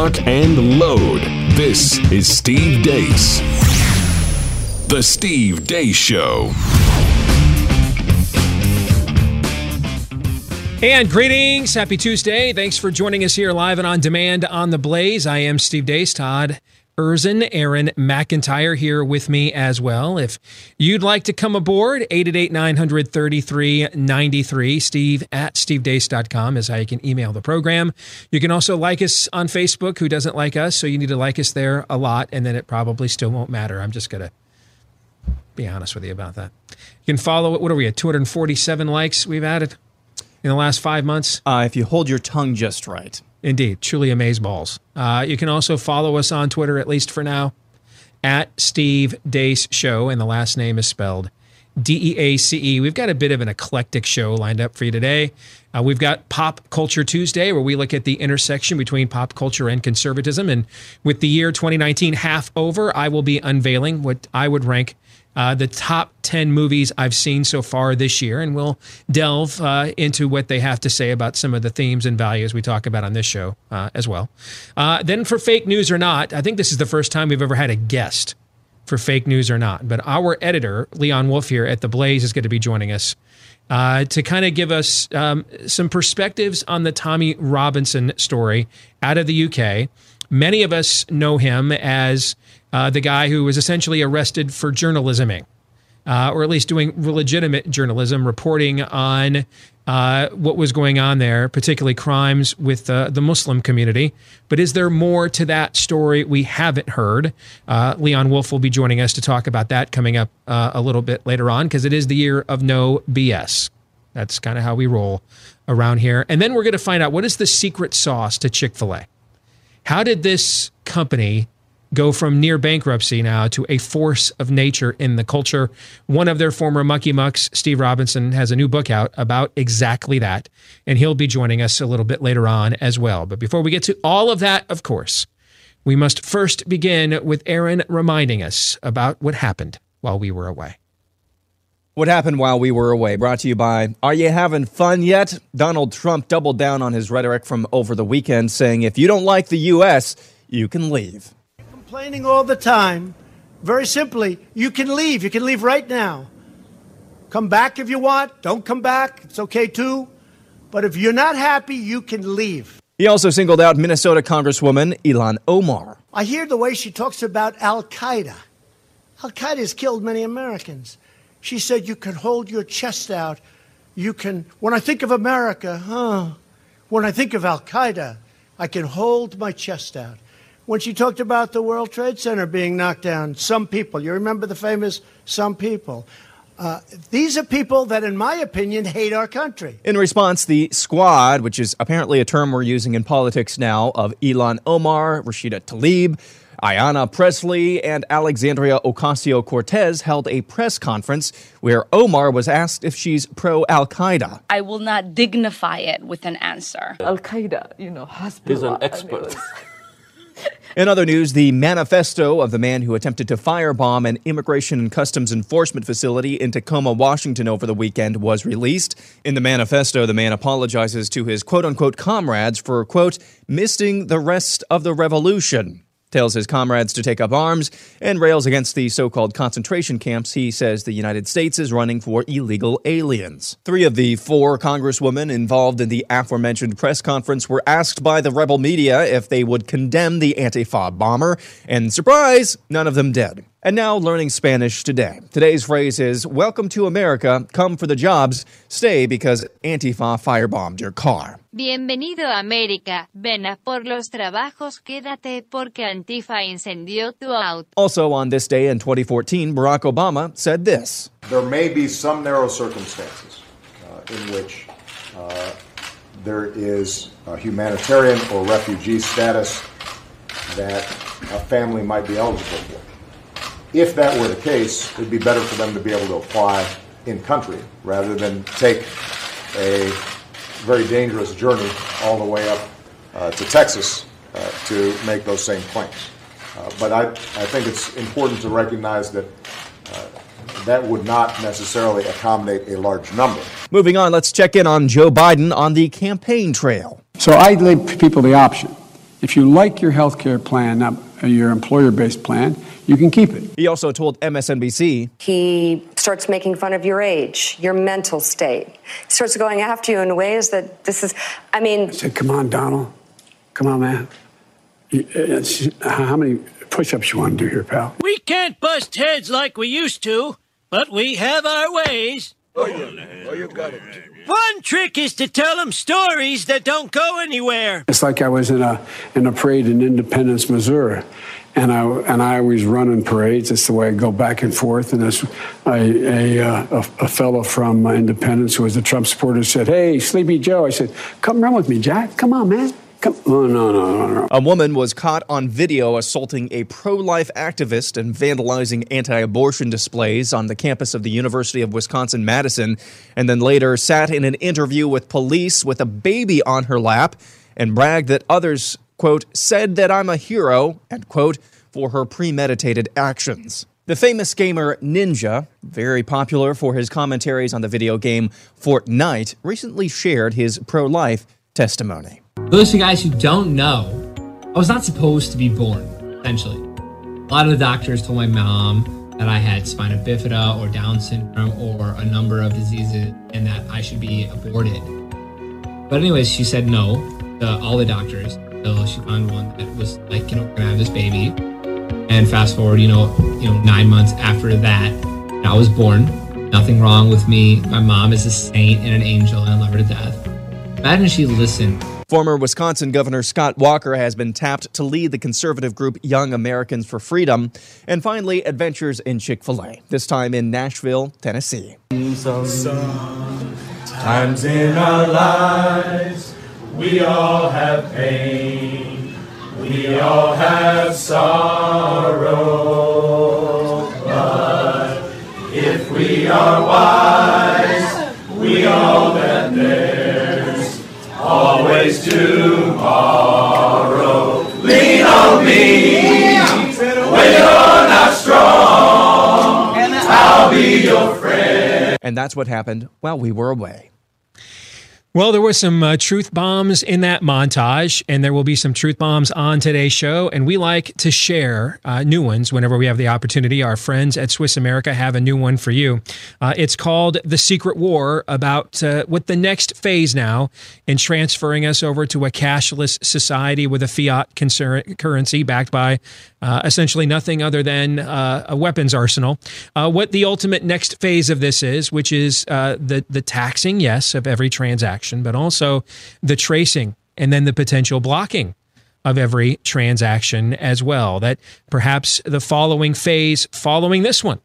lock, and load. This is Steve Deace. The Steve Deace Show. And greetings. Happy Tuesday. Thanks for joining us here live and on demand on The Blaze. I am Steve Deace. Todd Erzen, Aaron McIntyre here with me as well. If you'd like to come aboard, 888-933-93. Steve at stevedeace.com is how you can email the program. You can also like us on Facebook. Who doesn't like us? So you need to like us there a lot, and then it probably still won't matter. I'm just going to be honest with you about that. You can follow it. What are we at? 247 likes we've added in the last five months? Uh, if you hold your tongue just right. Indeed, truly amaze balls. Uh, you can also follow us on Twitter, at least for now, at Steve Deace Show, and the last name is spelled D E A C E. We've got a bit of an eclectic show lined up for you today. Uh, we've got Pop Culture Tuesday, where we look at the intersection between pop culture and conservatism. And with the year 2019 half over, I will be unveiling what I would rank uh, the top 10 movies I've seen so far this year, and we'll delve uh, into what they have to say about some of the themes and values we talk about on this show uh, as well. Uh, then, for fake news or not, I think this is the first time we've ever had a guest for fake news or not. But our editor, Leon Wolf, here at The Blaze, is going to be joining us. Uh, to kind of give us um, some perspectives on the Tommy Robinson story out of the UK. Many of us know him as uh, the guy who was essentially arrested for journalisming, uh, or at least doing legitimate journalism, reporting on uh, what was going on there, particularly crimes with uh, the Muslim community. But is there more to that story we haven't heard? Uh, Leon Wolf will be joining us to talk about that coming up uh, a little bit later on because it is the year of no BS. That's kind of how we roll around here. And then we're going to find out what is the secret sauce to Chick fil A? How did this company go from near bankruptcy now to a force of nature in the culture. One of their former mucky mucks, Steve Robinson, has a new book out about exactly that, and he'll be joining us a little bit later on as well. But before we get to all of that, of course, we must first begin with Aaron reminding us about what happened while we were away. What happened while we were away? Brought to you by Are You Having Fun Yet? Donald Trump doubled down on his rhetoric from over the weekend, saying, If you don't like the U.S., you can leave complaining all the time. Very simply, you can leave. You can leave right now. Come back if you want. Don't come back. It's okay too. But if you're not happy, you can leave. He also singled out Minnesota Congresswoman Ilhan Omar. I hear the way she talks about Al Qaeda. Al Qaeda has killed many Americans. She said you can hold your chest out. You can, when I think of America, huh? When I think of Al Qaeda, I can hold my chest out when she talked about the World Trade Center being knocked down. Some people, you remember the famous some people. Uh, these are people that, in my opinion, hate our country. In response, the squad, which is apparently a term we're using in politics now, of Ilhan Omar, Rashida Tlaib, Ayanna Presley and Alexandria Ocasio Cortez held a press conference where Omar was asked if she's pro Al Qaeda. I will not dignify it with an answer. Al Qaeda, you know, has He's an expert. In other news, the manifesto of the man who attempted to firebomb an Immigration and Customs Enforcement facility in Tacoma, Washington over the weekend was released. In the manifesto, the man apologizes to his quote unquote comrades for, quote, missing the rest of the revolution tells his comrades to take up arms, and rails against the so called concentration camps he says the United States is running for illegal aliens. Three of the four congresswomen involved in the aforementioned press conference were asked by the rebel media if they would condemn the Antifa bomber, and surprise, none of them did. And now learning Spanish today. Today's phrase is Welcome to America, come for the jobs, stay because Antifa firebombed your car. Bienvenido a América, ven a por los trabajos, quédate porque Antifa incendió tu auto. Also on this day in 2014, Barack Obama said this There may be some narrow circumstances uh, in which uh, there is a humanitarian or refugee status that a family might be eligible for if that were the case, it'd be better for them to be able to apply in country rather than take a very dangerous journey all the way up uh, to Texas uh, to make those same claims. Uh, but I, I think it's important to recognize that uh, that would not necessarily accommodate a large number. Moving on, let's check in on Joe Biden on the campaign trail. So I give people the option If you like your health care plan, not your employer based plan, you can keep it. He also told MSNBC He starts making fun of your age, your mental state. He starts going after you in ways that this is, I mean, I said, Come on, Donald. Come on, man. Uh, it's- uh, How many push ups you want to do here, pal? We can't bust heads like we used to, but we have our ways. Oh, yeah. Oh, you got it. One trick is to tell them stories that don't go anywhere. It's like I was in a in a parade in Independence, Missouri, and I and I always run in parades. It's the way I go back and forth. And this a a, uh, a, a fellow from uh, Independence who was a Trump supporter said, "Hey, Sleepy Joe," I said, "Come run with me, Jack. Come on, man. Come." No no no no. A woman was caught on video assaulting a pro life activist and vandalizing anti abortion displays on the campus of the University of Wisconsin Madison, and then later sat in an interview with police with a baby on her lap and bragged that others, quote, said that I'm a hero, end quote, for her premeditated actions. The famous gamer Ninja, very popular for his commentaries on the video game Fortnite, recently shared his pro life testimony. For those of you guys who don't know, I was not supposed to be born, essentially. A lot of the doctors told my mom that I had spina bifida or Down syndrome or a number of diseases and that I should be aborted. But anyways, she said no to all the doctors until she found one that was like, you know, we're gonna have this baby. And fast forward, you know, you know, nine months after that, I was born. Nothing wrong with me. My mom is a saint and an angel, and I love her to death. Imagine she listened Former Wisconsin Governor Scott Walker has been tapped to lead the conservative group Young Americans for Freedom. And finally, adventures in Chick fil A, this time in Nashville, Tennessee. Times in our lives, we all have pain, we all have sorrow. But if we are wise, we all that always tomorrow. Lean on me when you're not strong. I'll be your friend. And that's what happened while we were away. Well, there were some uh, truth bombs in that montage, and there will be some truth bombs on today's show. And we like to share uh, new ones whenever we have the opportunity. Our friends at Swiss America have a new one for you. Uh, it's called The Secret War about uh, what the next phase now in transferring us over to a cashless society with a fiat concer- currency backed by uh, essentially nothing other than uh, a weapons arsenal. What the ultimate next phase of this is, which is the the taxing, yes, of every transaction, but also the tracing and then the potential blocking of every transaction as well. That perhaps the following phase, following this one.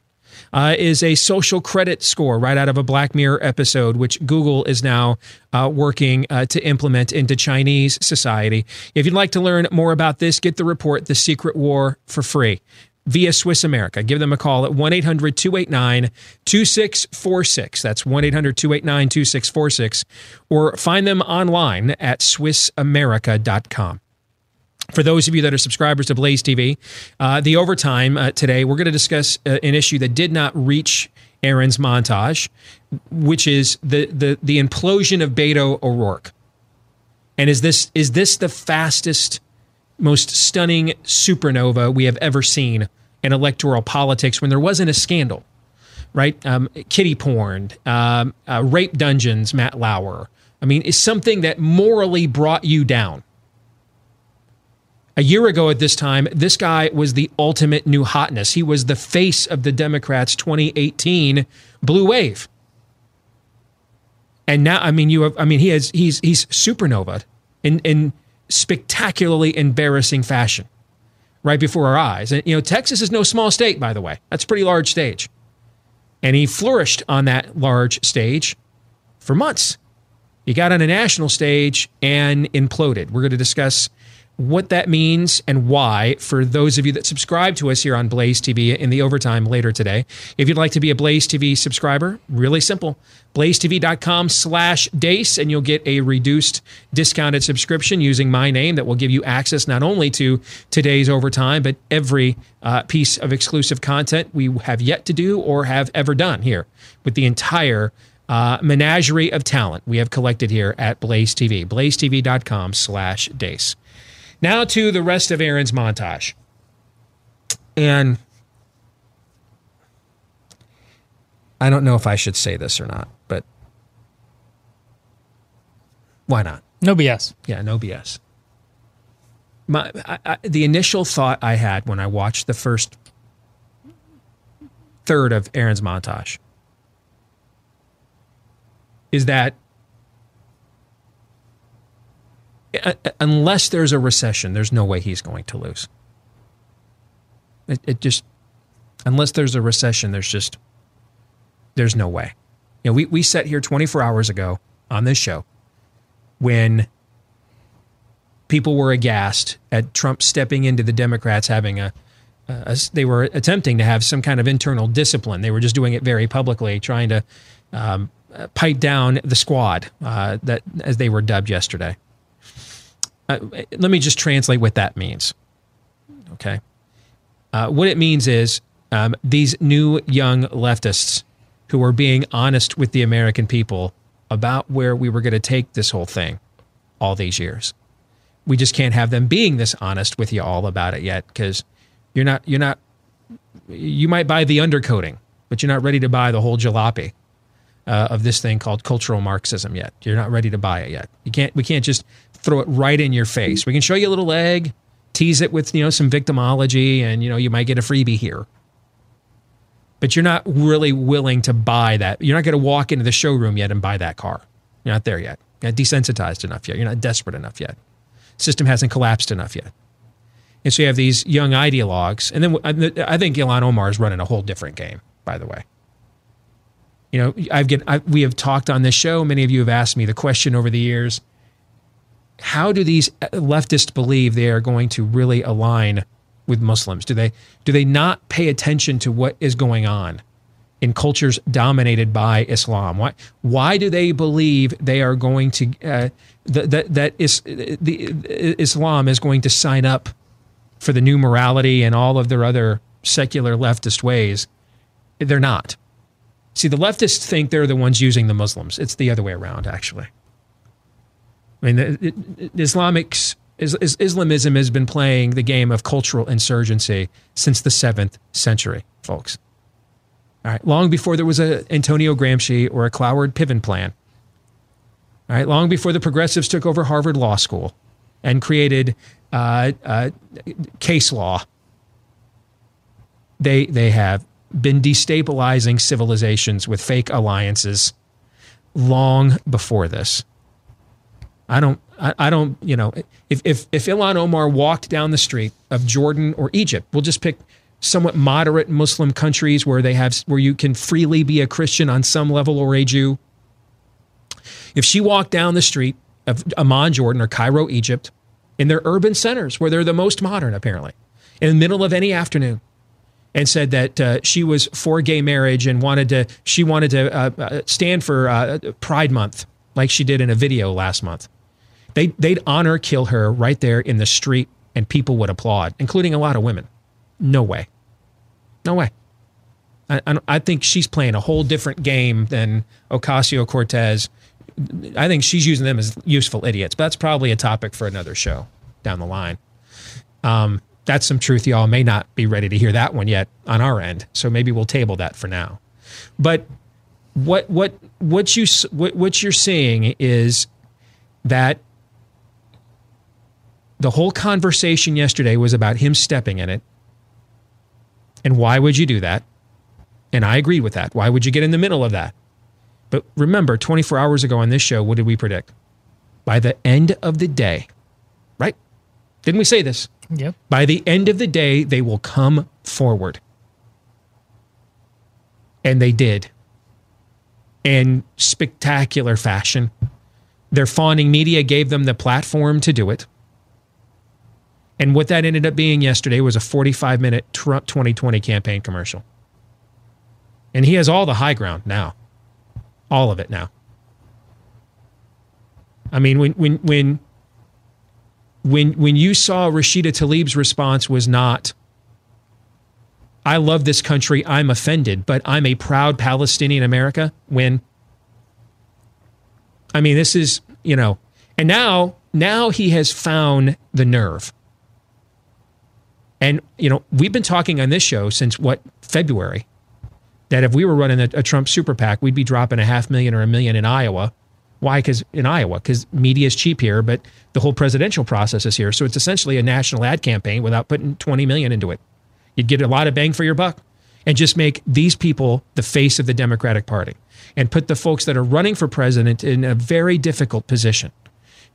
Uh, is a social credit score right out of a Black Mirror episode, which Google is now uh, working uh, to implement into Chinese society. If you'd like to learn more about this, get the report, The Secret War, for free via Swiss America. Give them a call at 1 800 289 2646. That's 1 800 289 2646. Or find them online at SwissAmerica.com. For those of you that are subscribers to Blaze TV, uh, the overtime uh, today, we're going to discuss uh, an issue that did not reach Aaron's montage, which is the the the implosion of Beto O'Rourke. And is this is this the fastest, most stunning supernova we have ever seen in electoral politics when there wasn't a scandal, right? Um, kitty porn, um, uh, rape dungeons, Matt Lauer. I mean, is something that morally brought you down. A year ago at this time, this guy was the ultimate new hotness. He was the face of the Democrats' 2018 blue wave. And now, I mean, you have, I mean, he has, he's, he's supernova in, in spectacularly embarrassing fashion right before our eyes. And, you know, Texas is no small state, by the way. That's a pretty large stage. And he flourished on that large stage for months. He got on a national stage and imploded. We're going to discuss what that means and why for those of you that subscribe to us here on Blaze TV in the overtime later today. If you'd like to be a Blaze TV subscriber, really simple. BlazeTV.com slash DEACE, and you'll get a reduced discounted subscription using my name that will give you access not only to today's overtime, but every uh, piece of exclusive content we have yet to do or have ever done here with the entire uh, menagerie of talent we have collected here at Blaze TV. BlazeTV.com slash DEACE. Now to the rest of Aaron's montage. And I don't know if I should say this or not, but why not? No BS. Yeah, no BS. My, I, I, the initial thought I had when I watched the first third of Aaron's montage is that uh, unless there's a recession, there's no way he's going to lose. It, it just, unless there's a recession, there's just, there's no way. You know, we, we sat here 24 hours ago on this show when people were aghast at Trump stepping into the Democrats having a, a, they were attempting to have some kind of internal discipline. They were just doing it very publicly, trying to um, pipe down the squad uh, that as they were dubbed yesterday. Uh, let me just translate what that means. Okay, uh, what it means is um, these new young leftists who are being honest with the American people about where we were going to take this whole thing all these years. We just can't have them being this honest with you all about it yet because you're not you're not you might buy the undercoating, but you're not ready to buy the whole jalopy uh, of this thing called cultural Marxism yet. You're not ready to buy it yet. You can't we can't just throw it right in your face. We can show you a little egg, tease it with you know some victimology, and you know you might get a freebie here but you're not really willing to buy that. You're not going to walk into the showroom yet and buy that car. You're not there yet. You're not desensitized enough yet. You're not desperate enough yet. System hasn't collapsed enough yet. And so you have these young ideologues. And then uh, I think Ilhan Omar is running a whole different game, by the way. You know, I've get, I, we have talked on this show. Many of you have asked me the question over the years how do these leftists believe they are going to really align with Muslims? Do they do they not pay attention to what is going on in cultures dominated by Islam? Why why do they believe they are going to uh, that that that is the Islam is going to sign up for the new morality and all of their other secular leftist ways? They're not. See, the leftists think they're the ones using the Muslims. It's the other way around, actually. I mean, the, the Islamics is, is, Islamism has been playing the game of cultural insurgency since the seventh century, folks. All right, long before there was a Antonio Gramsci or a Cloward Piven plan. All right, long before the progressives took over Harvard Law School and created uh, uh, case law, they they have been destabilizing civilizations with fake alliances long before this. I don't I, I, don't, you know, if, if, if Ilhan Omar walked down the street of Jordan or Egypt, we'll just pick somewhat moderate Muslim countries where they have, where you can freely be a Christian on some level or a Jew. If she walked down the street of Amman, Jordan or Cairo, Egypt, in their urban centers where they're the most modern, apparently, in the middle of any afternoon, and said that uh, she was for gay marriage and wanted to, she wanted to uh, uh stand for uh, Pride Month, like she did in a video last month they, they'd honor kill her right there in the street and people would applaud, including a lot of women. No way. No way. I, I, think she's playing a whole different game than Ocasio Cortez. I think she's using them as useful idiots, but that's probably a topic for another show down the line. Um, that's some truth y'all may not be ready to hear that one yet on our end. So maybe we'll table that for now. But what what what you what, what you're seeing is that the whole conversation yesterday was about him stepping in it. And why would you do that? And I agreed with that. Why would you get in the middle of that? But remember, 24 hours ago on this show, what did we predict? By the end of the day, right? Didn't we say this? Yep. By the end of the day, they will come forward. And they did in spectacular fashion. Their fawning media gave them the platform to do it. And what that ended up being yesterday was a 45 minute Trump 2020 campaign commercial. And he has all the high ground now. All of it now. I mean, when, when, when, when, when you saw Rashida Tlaib's response was not, I love this country, I'm offended, but I'm a proud Palestinian America, when, I mean, this is, you know, and now now he has found the nerve. And, you know, we've been talking on this show since what, February, that if we were running a, a Trump super PAC, we'd be dropping a half million or a million in Iowa. Why? Because in Iowa, because media is cheap here, but the whole presidential process is here. So it's essentially a national ad campaign without putting 20 million into it. You'd get a lot of bang for your buck and just make these people the face of the Democratic Party and put the folks that are running for president in a very difficult position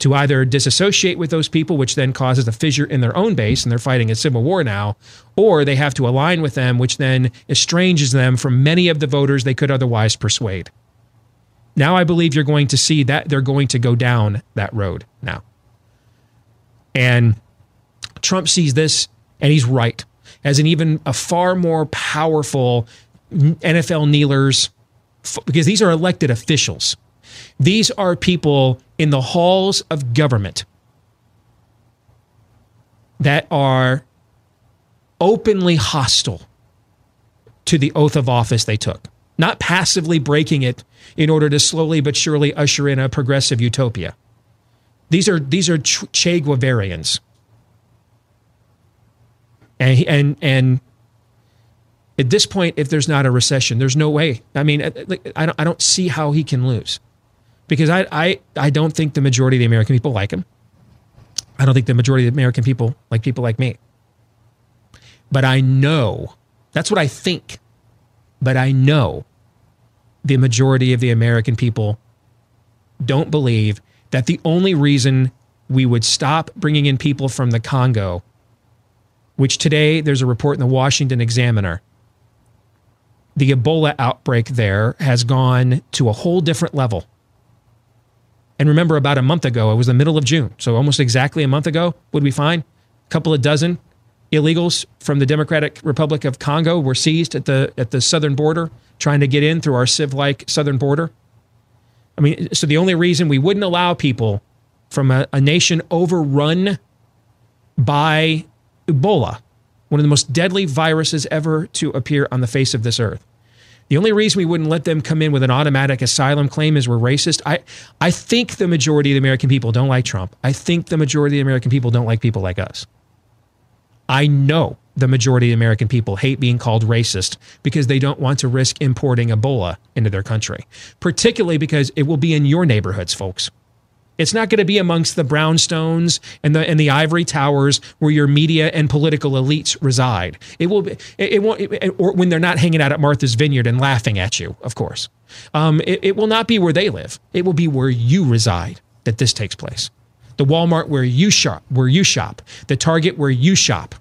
to either disassociate with those people, which then causes a fissure in their own base and they're fighting a civil war now, or they have to align with them, which then estranges them from many of the voters they could otherwise persuade. Now I believe you're going to see that they're going to go down that road now. And Trump sees this, and he's right, as an even a far more powerful NFL kneelers, because these are elected officials. These are people in the halls of government that are openly hostile to the oath of office they took, not passively breaking it in order to slowly but surely usher in a progressive utopia. These are these are Che Guevarans. And and and at this point, if there's not a recession, there's no way. I mean, I don't, I don't see how he can lose because I, I, I don't think the majority of the American people like him. I don't think the majority of the American people like people like me. But I know, that's what I think. But I know the majority of the American people don't believe that the only reason we would stop bringing in people from the Congo, which today there's a report in the Washington Examiner, the Ebola outbreak there has gone to a whole different level. And remember, about a month ago, it was the middle of June. So almost exactly a month ago, would we find a couple of dozen illegals from the Democratic Republic of Congo were seized at the at the southern border, trying to get in through our civ-like southern border. I mean, so the only reason we wouldn't allow people from a, a nation overrun by Ebola, one of the most deadly viruses ever to appear on the face of this earth, the only reason we wouldn't let them come in with an automatic asylum claim is we're racist. I, I think the majority of the American people don't like Trump. I think the majority of the American people don't like people like us. I know the majority of the American people hate being called racist because they don't want to risk importing Ebola into their country, particularly because it will be in your neighborhoods, folks. It's not going to be amongst the brownstones and the and the ivory towers where your media and political elites reside. It will be. It, it won't. It, or when they're not hanging out at Martha's Vineyard and laughing at you, of course. Um, it, it will not be where they live. It will be where you reside that this takes place. The Walmart where you shop, where you shop. The Target where you shop.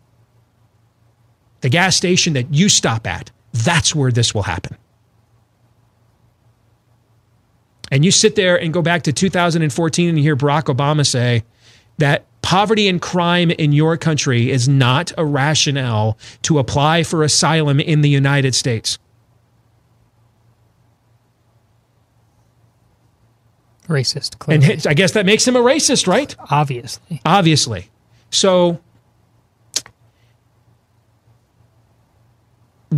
The gas station that you stop at. That's where this will happen. And you sit there and go back to 2014 and you hear Barack Obama say that poverty and crime in your country is not a rationale to apply for asylum in the United States. Racist. Clearly. And I guess that makes him a racist, right? Obviously. Obviously. So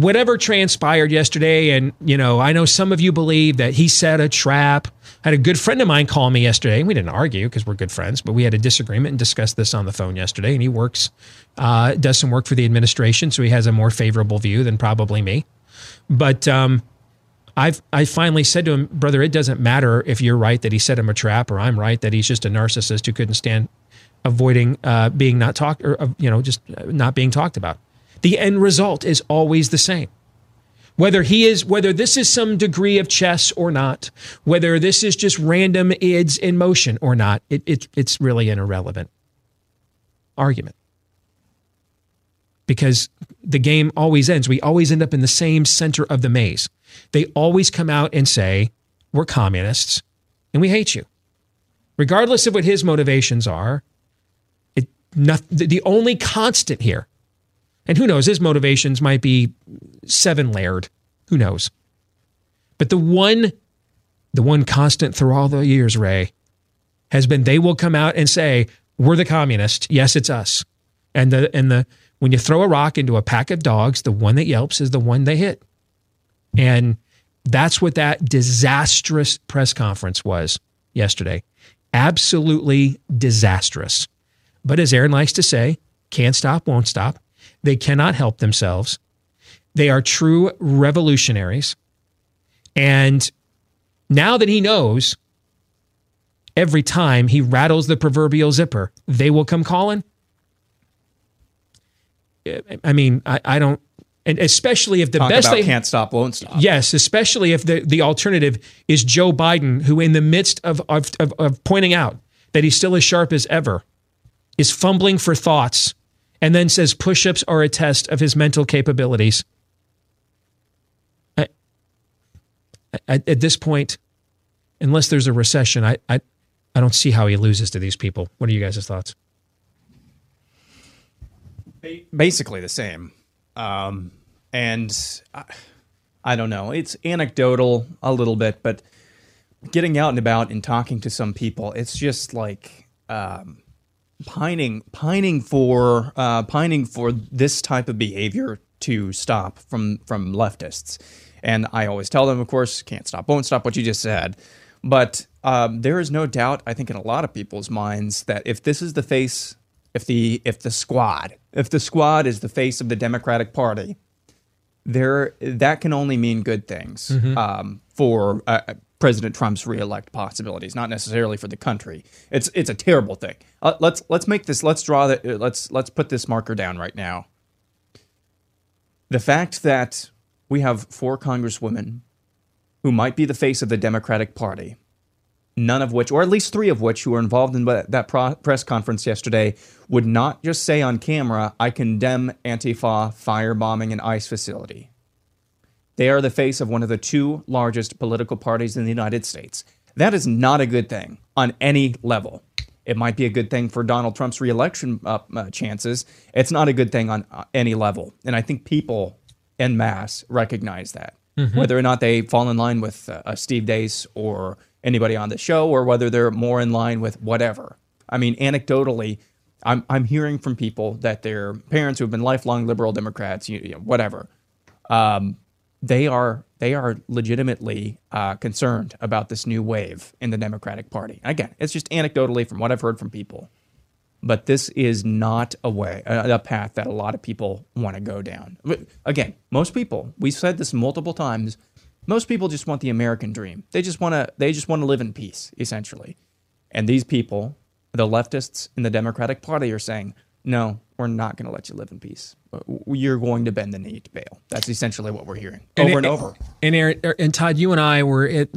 whatever transpired yesterday, and you know, I know some of you believe that he set a trap. I had a good friend of mine call me yesterday, and we didn't argue because we're good friends, but we had a disagreement and discussed this on the phone yesterday. And he works, uh, does some work for the administration, so he has a more favorable view than probably me. But um, I've I finally said to him, brother, it doesn't matter if you're right that he set him a trap, or I'm right that he's just a narcissist who couldn't stand avoiding uh, being not talked or uh, you know just not being talked about the end result is always the same. Whether he is, whether this is some degree of chess or not, whether this is just random ids in motion or not, it, it, it's really an irrelevant argument. Because the game always ends. We always end up in the same center of the maze. They always come out and say, We're communists and we hate you. Regardless of what his motivations are, it, not, the only constant here and who knows, his motivations might be seven layered. Who knows? But the one, the one constant through all the years, Ray, has been they will come out and say, We're the communists. Yes, it's us. And the and the when you throw a rock into a pack of dogs, the one that yelps is the one they hit. And that's what that disastrous press conference was yesterday. absolutely disastrous. But as Aaron likes to say, can't stop, won't stop. They cannot help themselves. They are true revolutionaries. And now that he knows every time he rattles the proverbial zipper, they will come calling. I mean, I, I don't, and especially if the Talk best about they can't stop, won't stop. Yes, especially if the, the alternative is Joe Biden, who, in the midst of, of, of, of pointing out that he's still as sharp as ever, is fumbling for thoughts and then says push ups are a test of his mental capabilities. I, at this point, unless there's a recession, I, I, I don't see how he loses to these people. What are you guys' thoughts? basically the same. Um, and I, I don't know. It's anecdotal a little bit, but getting out and about and talking to some people, it's just like um, pining, pining for, uh, pining for this type of behavior to stop from from leftists. And I always tell them, of course, can't stop, won't stop. What you just said. But um, there is no doubt, I think, in a lot of people's minds that if this is the face, if the if the squad, if the squad is the face of the Democratic Party, there that can only mean good things Mhm. um, for uh, President Trump's reelect possibilities, not necessarily for the country. It's it's a terrible thing. Uh, let's let's make this. Let's draw that. uh, Let's let's put this marker down right now. The fact that we have four congresswomen who might be the face of the Democratic Party, none of which, or at least three of which, who were involved in that pro- press conference yesterday, would not just say on camera, I condemn Antifa firebombing an ICE facility. They are the face of one of the two largest political parties in the United States. That is not a good thing on any level. It might be a good thing for Donald Trump's reelection uh, uh, chances. It's not a good thing on uh, any level. And I think people en masse recognize that. Mhm. Whether or not they fall in line with uh, uh, Steve Deace or anybody on the show, or whether they're more in line with whatever. I mean, anecdotally, I'm, I'm hearing from people that their parents who have been lifelong liberal Democrats, you, you know, whatever, um, they are they are legitimately uh, concerned about this new wave in the Democratic Party. Again, it's just anecdotally from what I've heard from people, but this is not a way a, a path that a lot of people want to go down. Again, most people we've said this multiple times. Most people just want the American dream. They just want to they just want to live in peace, essentially. And these people, the leftists in the Democratic Party, are saying, no, we're not going to let you live in peace. You're going to bend the knee to bail. That's essentially what we're hearing over and, over. And Aaron, er, and Todd, you and I were at,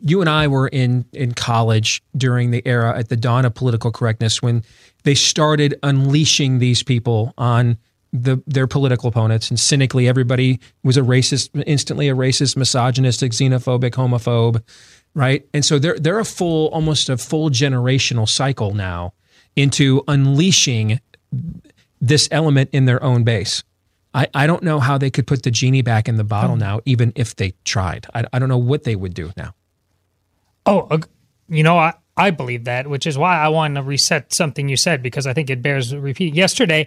you and I were in in college during the era at the dawn of political correctness when they started unleashing these people on the their political opponents and cynically everybody was a racist instantly a racist misogynistic xenophobic homophobe right and so they're they're a full almost a full generational cycle now into unleashing this element in their own base I, I don't know how they could put the genie back in the bottle now, even if they tried. I, I don't know what they would do now. Oh, you know, I, I believe that, which is why I want to reset something you said because I think it bears repeating. Yesterday,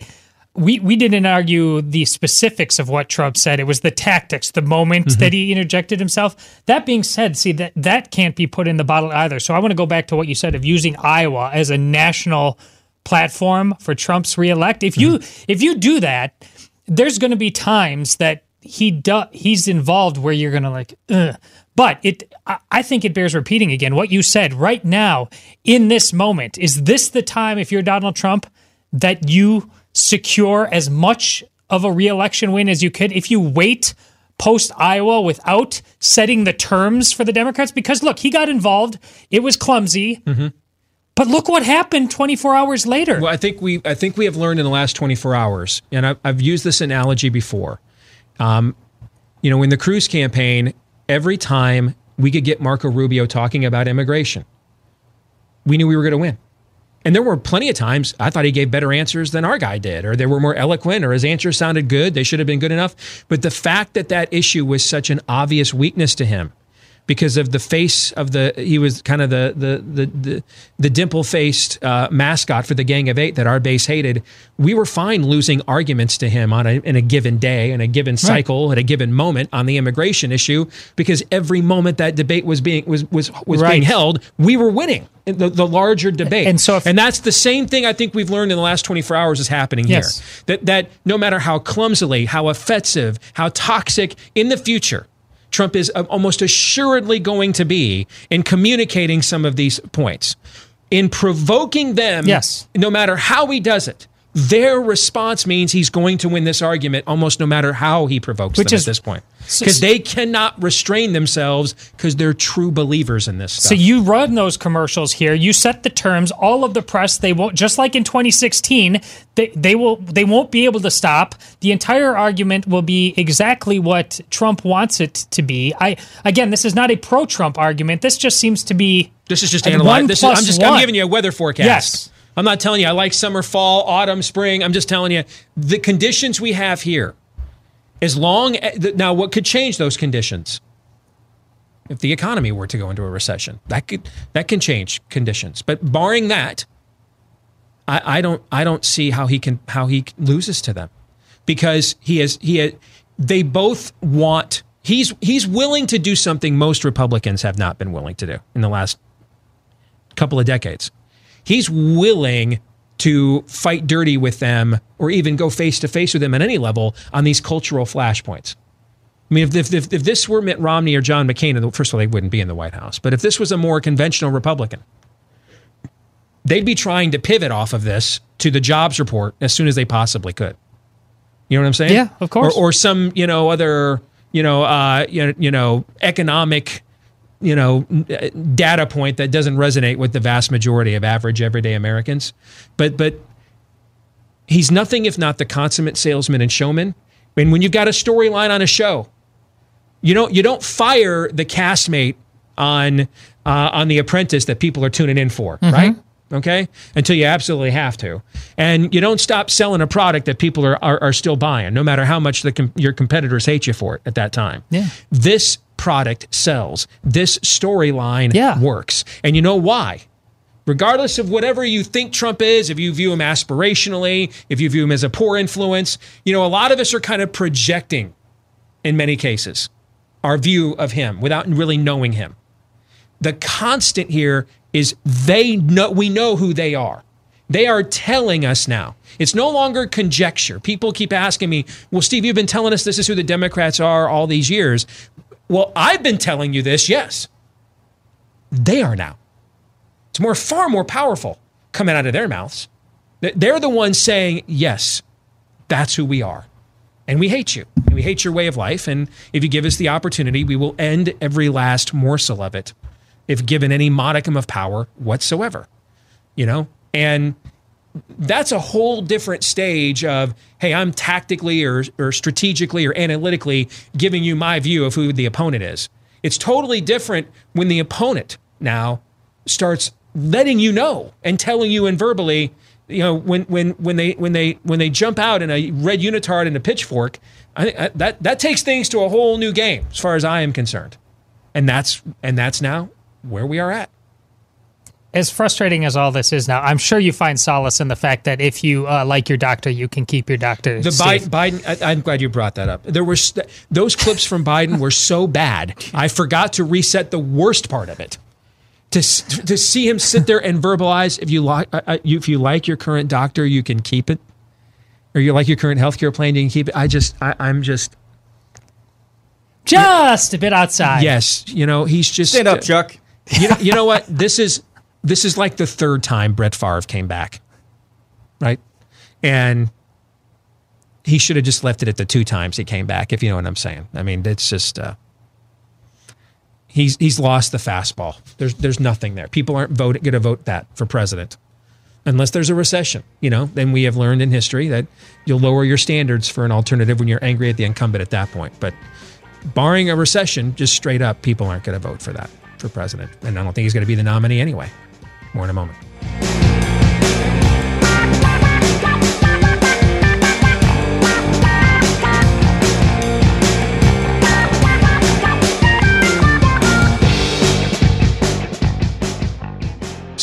we, we didn't argue the specifics of what Trump said. It was the tactics, the moment Mm-hmm. that he interjected himself. That being said, see that that can't be put in the bottle either. So I want to go back to what you said of using Iowa as a national platform for Trump's reelect. If you if you do that, there's going to be times that he do, he's involved where you're going to like Ugh. but it I, I think it bears repeating again. What you said right now in this moment is this the time if you're Donald Trump that you secure as much of a reelection win as you could? If you wait post Iowa without setting the terms for the Democrats? Because look he got involved. It was clumsy mm-hmm. But look what happened 24 hours later Well, I think we I think we have learned in the last 24 hours, and I've, I've used this analogy before. Um, you know, in the Cruz campaign, every time we could get Marco Rubio talking about immigration, we knew we were going to win. And there were plenty of times I thought he gave better answers than our guy did, or they were more eloquent, or his answers sounded good. They should have been good enough. But the fact that that issue was such an obvious weakness to him, because of the face of the he was kind of the the the the, the dimple faced uh, mascot for the Gang of Eight that our base hated. We were fine losing arguments to him on a, in a given day, in a given cycle, at a given moment on the immigration issue, because every moment that debate was being was was was Right. being held, we were winning in the, the larger debate. And so if- and that's the same thing I think we've learned in the last 24 hours is happening Yes. here. That that no matter how clumsily, how offensive, how toxic in the future Trump is uh, almost assuredly going to be in communicating some of these points, in provoking them. Yes. No matter how he does it, their response means he's going to win this argument almost no matter how he provokes Which them is- at this point. So- Because they cannot restrain themselves because they're true believers in this stuff. So you run those commercials here. You set the terms. All of the press, they won't. Just like in 2016, they they will they won't be able to stop. The entire argument will be exactly what Trump wants it to be. I again, this is not a pro-Trump argument. This just seems to be. This is just analyzing. one This is, I'm just I'm one. giving you a weather forecast. Yes. I'm not telling you I like summer, fall, autumn, spring. I'm just telling you the conditions we have here. As long as, now, what could change those conditions? If the economy were to go into a recession, that could that can change conditions. But barring that, I, I don't I don't see how he can how he loses to them because he is he has, they both want he's he's willing to do something most Republicans have not been willing to do in the last couple of decades. He's willing to fight dirty with them or even go face to face with them at any level on these cultural flashpoints. I mean, if, if, if, if this were Mitt Romney or John McCain, first of all, they wouldn't be in the White House. But if this was a more conventional Republican, they'd be trying to pivot off of this to the jobs report as soon as they possibly could. You know what I'm saying? Yeah, of course. Or, or some, you know, other, you know, uh, you know, you know, economic, you know, uh, data point that doesn't resonate with the vast majority of average everyday Americans. But but he's nothing if not the consummate salesman and showman. And when you've got a storyline on a show, you don't you don't fire the castmate on uh, on The Apprentice that people are tuning in for, right? Okay, until you absolutely have to, and you don't stop selling a product that people are are, are still buying, no matter how much the com- your competitors hate you for it at that time. Yeah. This product sells. This storyline Yeah. works, and you know why? regardless of whatever you think Trump is, if you view him aspirationally, if you view him as a poor influence, you know, a lot of us are kind of projecting in many cases our view of him without really knowing him. The constant here is they know we know who they are. They are telling us now. It's no longer conjecture. People keep asking me, "Well, Steve, you've been telling us this is who the Democrats are all these years." Well, I've been telling you this, yes. They are now. It's more, far more powerful coming out of their mouths. They're the ones saying, yes, that's who we are. And we hate you. And we hate your way of life. And if you give us the opportunity, we will end every last morsel of it if given any modicum of power whatsoever. You know? And that's a whole different stage of, hey, I'm tactically or, or strategically or analytically giving you my view of who the opponent is. It's totally different when the opponent now starts letting you know and telling you and verbally, you know, when when when they when they when they jump out in a red unitard and a pitchfork, I that- that that takes things to a whole new game as far as I am concerned, and that's and that's now where we are at. As frustrating as all this is now, I'm sure you find solace in the fact that if you uh, like your doctor, you can keep your doctor. The safe. Biden, Biden I, I'm glad you brought that up. There were st- those clips from Biden were so bad. I forgot to reset the worst part of it. To to see him sit there and verbalize, if you like, uh, uh, if you like your current doctor, you can keep it, or you like your current healthcare plan, you can keep it. I just, I, I'm just, just a bit outside. yes, you know, he's just Stand up, Chuck. You know, you know what? This is this is like the third time Brett Favre came back, right? And he should have just left it at the two times he came back, if you know what I'm saying. I mean, it's just uh, he's he's lost the fastball. There's there's nothing there. People aren't voting going to vote that for president unless there's a recession. You know, then we have learned in history that you'll lower your standards for an alternative when you're angry at the incumbent at that point. But barring a recession, just straight up, people aren't going to vote for that for president. And I don't think he's going to be the nominee anyway. More in a moment.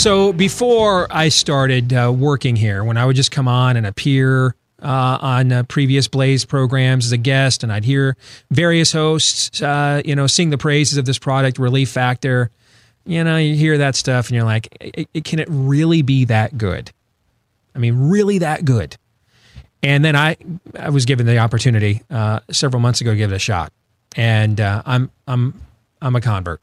So before I started uh, working here, when I would just come on and appear uh, on uh, previous Blaze programs as a guest, and I'd hear various hosts, uh, you know, sing the praises of this product, Relief Factor, you know, you hear that stuff, and you're like, it, it, "Can it really be that good?" I mean, really that good? And then I, I was given the opportunity uh, several months ago to give it a shot, and uh, I'm, I'm, I'm a convert.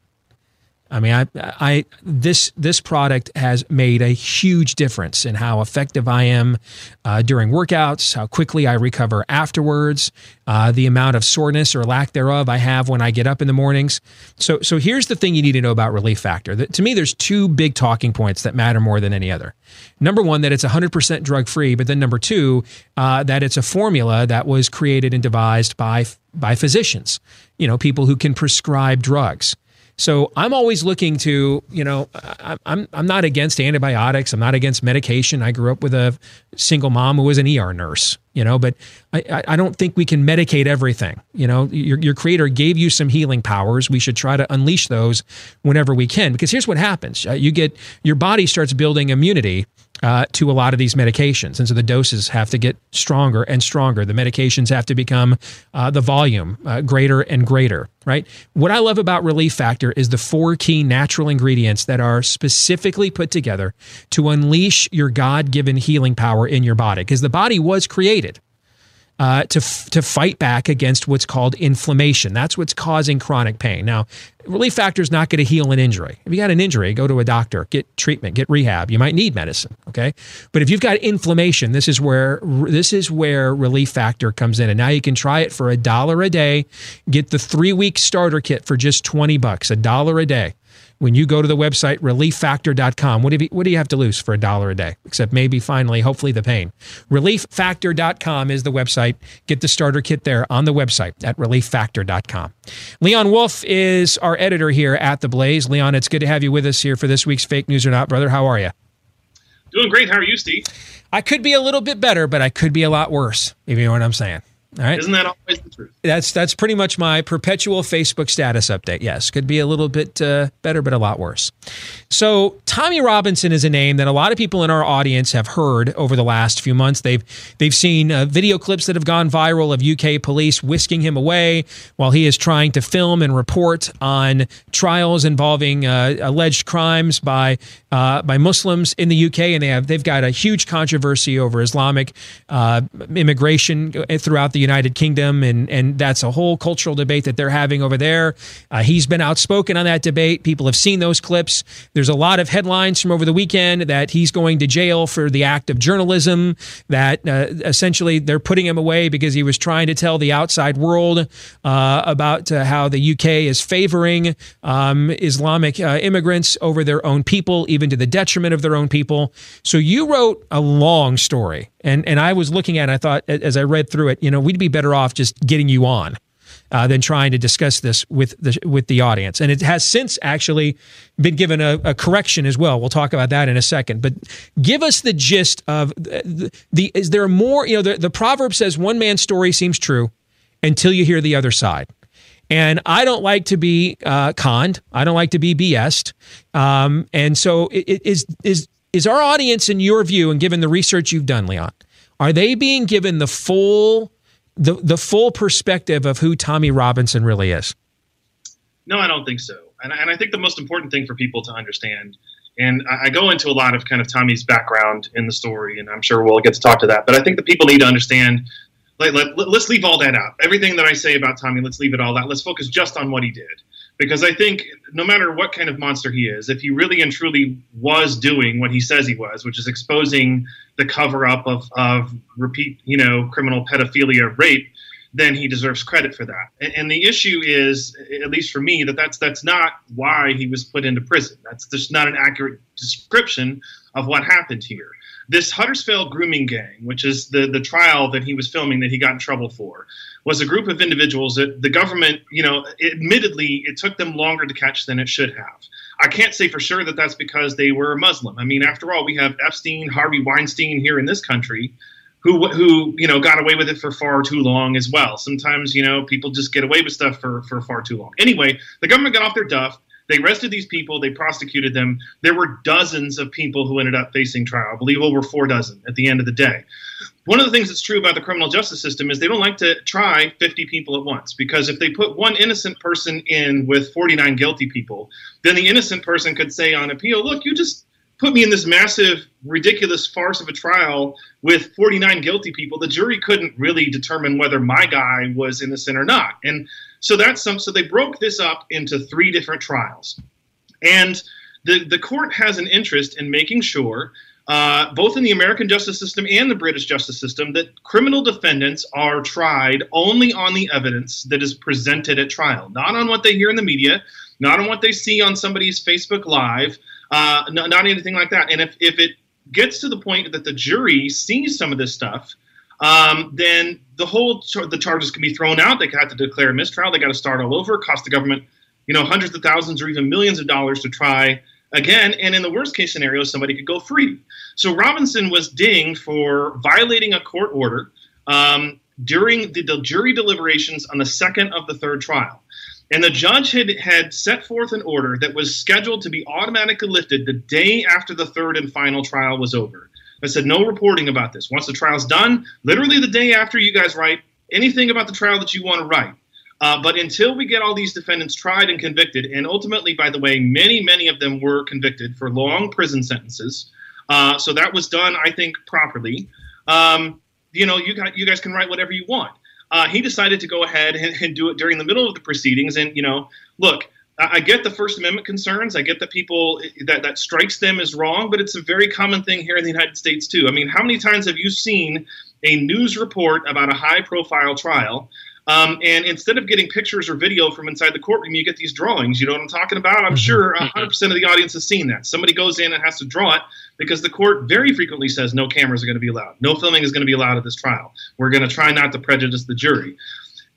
I mean, I, I, this, this product has made a huge difference in how effective I am uh, during workouts, how quickly I recover afterwards, uh, the amount of soreness or lack thereof I have when I get up in the mornings. So, so here's the thing you need to know about Relief Factor. To me, there's two big talking points that matter more than any other. Number one, that it's 100% drug free, but then number two, uh, that it's a formula that was created and devised by by physicians, you know, people who can prescribe drugs. So I'm always looking to, you know, I'm I'm not against antibiotics. I'm not against medication. I grew up with a single mom who was an ER nurse, you know, but I, I don't think we can medicate everything. You know, your, your creator gave you some healing powers. We should try to unleash those whenever we can. Because here's what happens: uh, you get your body starts building immunity uh, to a lot of these medications. And so the doses have to get stronger and stronger. The medications have to become uh, the volume uh, greater and greater, right? What I love about Relief Factor is the four key natural ingredients that are specifically put together to unleash your God given healing power in your body. Because the body was created uh, to f- to fight back against what's called inflammation. That's what's causing chronic pain. Now, relief factor is not going to heal an injury. If you got an injury, go to a doctor, get treatment, get rehab. You might need medicine, okay? But if you've got inflammation, this is where this is where relief factor comes in. And now you can try it for a dollar a day. Get the three week starter kit for just twenty bucks, a dollar a day when you go to the website relieffactor.com. What do you, what do you have to lose for a dollar a day? Except maybe finally, hopefully, the pain. Relieffactor.com is the website. Get the starter kit there on the website at relieffactor.com. Leon Wolf is our editor here at The Blaze. Leon, it's good to have you with us here for this week's Fake News or Not, brother. How are you? Doing great. How are you, Steve? I could be a little bit better, but I could be a lot worse, if you know what I'm saying. All right. Isn't that always the truth? That's that's pretty much my perpetual Facebook status update. Yes, could be a little bit uh, better, but a lot worse. So Tommy Robinson is a name that a lot of people in our audience have heard over the last few months. They've they've seen uh, video clips that have gone viral of UK police whisking him away while he is trying to film and report on trials involving uh, alleged crimes by uh, by Muslims in the UK, and they have they've got a huge controversy over Islamic uh, immigration throughout the United Kingdom, and and that's a whole cultural debate that they're having over there. Uh, he's been outspoken on that debate. People have seen those clips. There's a lot of headlines from over the weekend that he's going to jail for the act of journalism. That uh, essentially they're putting him away because he was trying to tell the outside world uh, about uh, how the UK is favoring um, Islamic immigrants over their own people, even to the detriment of their own people. So you wrote a long story, and and I was looking at. it, I thought as I read through it, you know, we'd be better off just getting you on. Uh, than trying to discuss this with the with the audience, and it has since actually been given a, a, correction as well. We'll talk about that in a second. But give us the gist of the, the is there more? You know, the, the proverb says one man's story seems true until you hear the other side. And I don't like to be uh, conned. I don't like to be BS'd. Um, and so, is is is our audience, in your view, and given the research you've done, Leon, are they being given the full the the full perspective of who Tommy Robinson really is? No, I don't think so. And, and I think the most important thing for people to understand, and I, I go into a lot of kind of Tommy's background in the story, and I'm sure we'll get to talk to that. But I think that people need to understand. Like, let, let's leave all that out. Everything that I say about Tommy, let's leave it all out. Let's focus just on what he did because I think no matter what kind of monster he is, if he really and truly was doing what he says he was, which is exposing the cover up of, of repeat, you know, criminal pedophilia, rape, then he deserves credit for that. And, and, the issue is, at least for me, that that's that's not why he was put into prison. That's just not an accurate description of what happened here. This Huddersfield grooming gang, which is the the trial that he was filming that he got in trouble for, was a group of individuals that the government, you know, admittedly, it took them longer to catch than it should have. I can't say for sure that that's because they were Muslim. I mean, after all, we have Epstein, Harvey Weinstein here in this country, who who you know got away with it for far too long as well. Sometimes you know people just get away with stuff for for far too long. Anyway, the government got off their duff. They arrested these people, they prosecuted them. There were dozens of people who ended up facing trial. I believe over four dozen at the end of the day. One of the things that's true about the criminal justice system is they don't like to try 50 people at once because if they put one innocent person in with 49 guilty people, then the innocent person could say on appeal, look, you just put me in this massive, ridiculous farce of a trial with 49 guilty people. The jury couldn't really determine whether my guy was innocent or not. And so that's some. So they broke this up into three different trials, and the the court has an interest in making sure. Uh, both in the American justice system and the British justice system, that criminal defendants are tried only on the evidence that is presented at trial, not on what they hear in the media, not on what they see on somebody's Facebook Live, uh, not, not anything like that. And if, if it gets to the point that the jury sees some of this stuff, um, then the whole the charges can be thrown out. They have to declare a mistrial. They got to start all over, cost the government, you know, hundreds of thousands or even millions of dollars to try again. And in the worst case scenario, somebody could go free. So Robinson was dinged for violating a court order um, during the, the jury deliberations on the second of the third trial. And the judge had, had set forth an order that was scheduled to be automatically lifted the day after the third and final trial was over. I said, no reporting about this. Once the trial's done, literally the day after you guys write anything about the trial that you want to write. Uh, but until we get all these defendants tried and convicted, and ultimately, by the way, many, many of them were convicted for long prison sentences. Uh, so that was done, I think, properly. Um, you know, you got, you guys can write whatever you want. Uh, he decided to go ahead and, and do it during the middle of the proceedings. And you know, look, I get the First Amendment concerns. I get that people that that strikes them as wrong, but it's a very common thing here in the United States too. I mean, how many times have you seen a news report about a high-profile trial um, and instead of getting pictures or video from inside the courtroom, you get these drawings. You know what I'm talking about? I'm mm-hmm. sure 100% mm-hmm. of the audience has seen that. Somebody goes in and has to draw it because the court very frequently says no cameras are going to be allowed. No filming is going to be allowed at this trial. We're going to try not to prejudice the jury.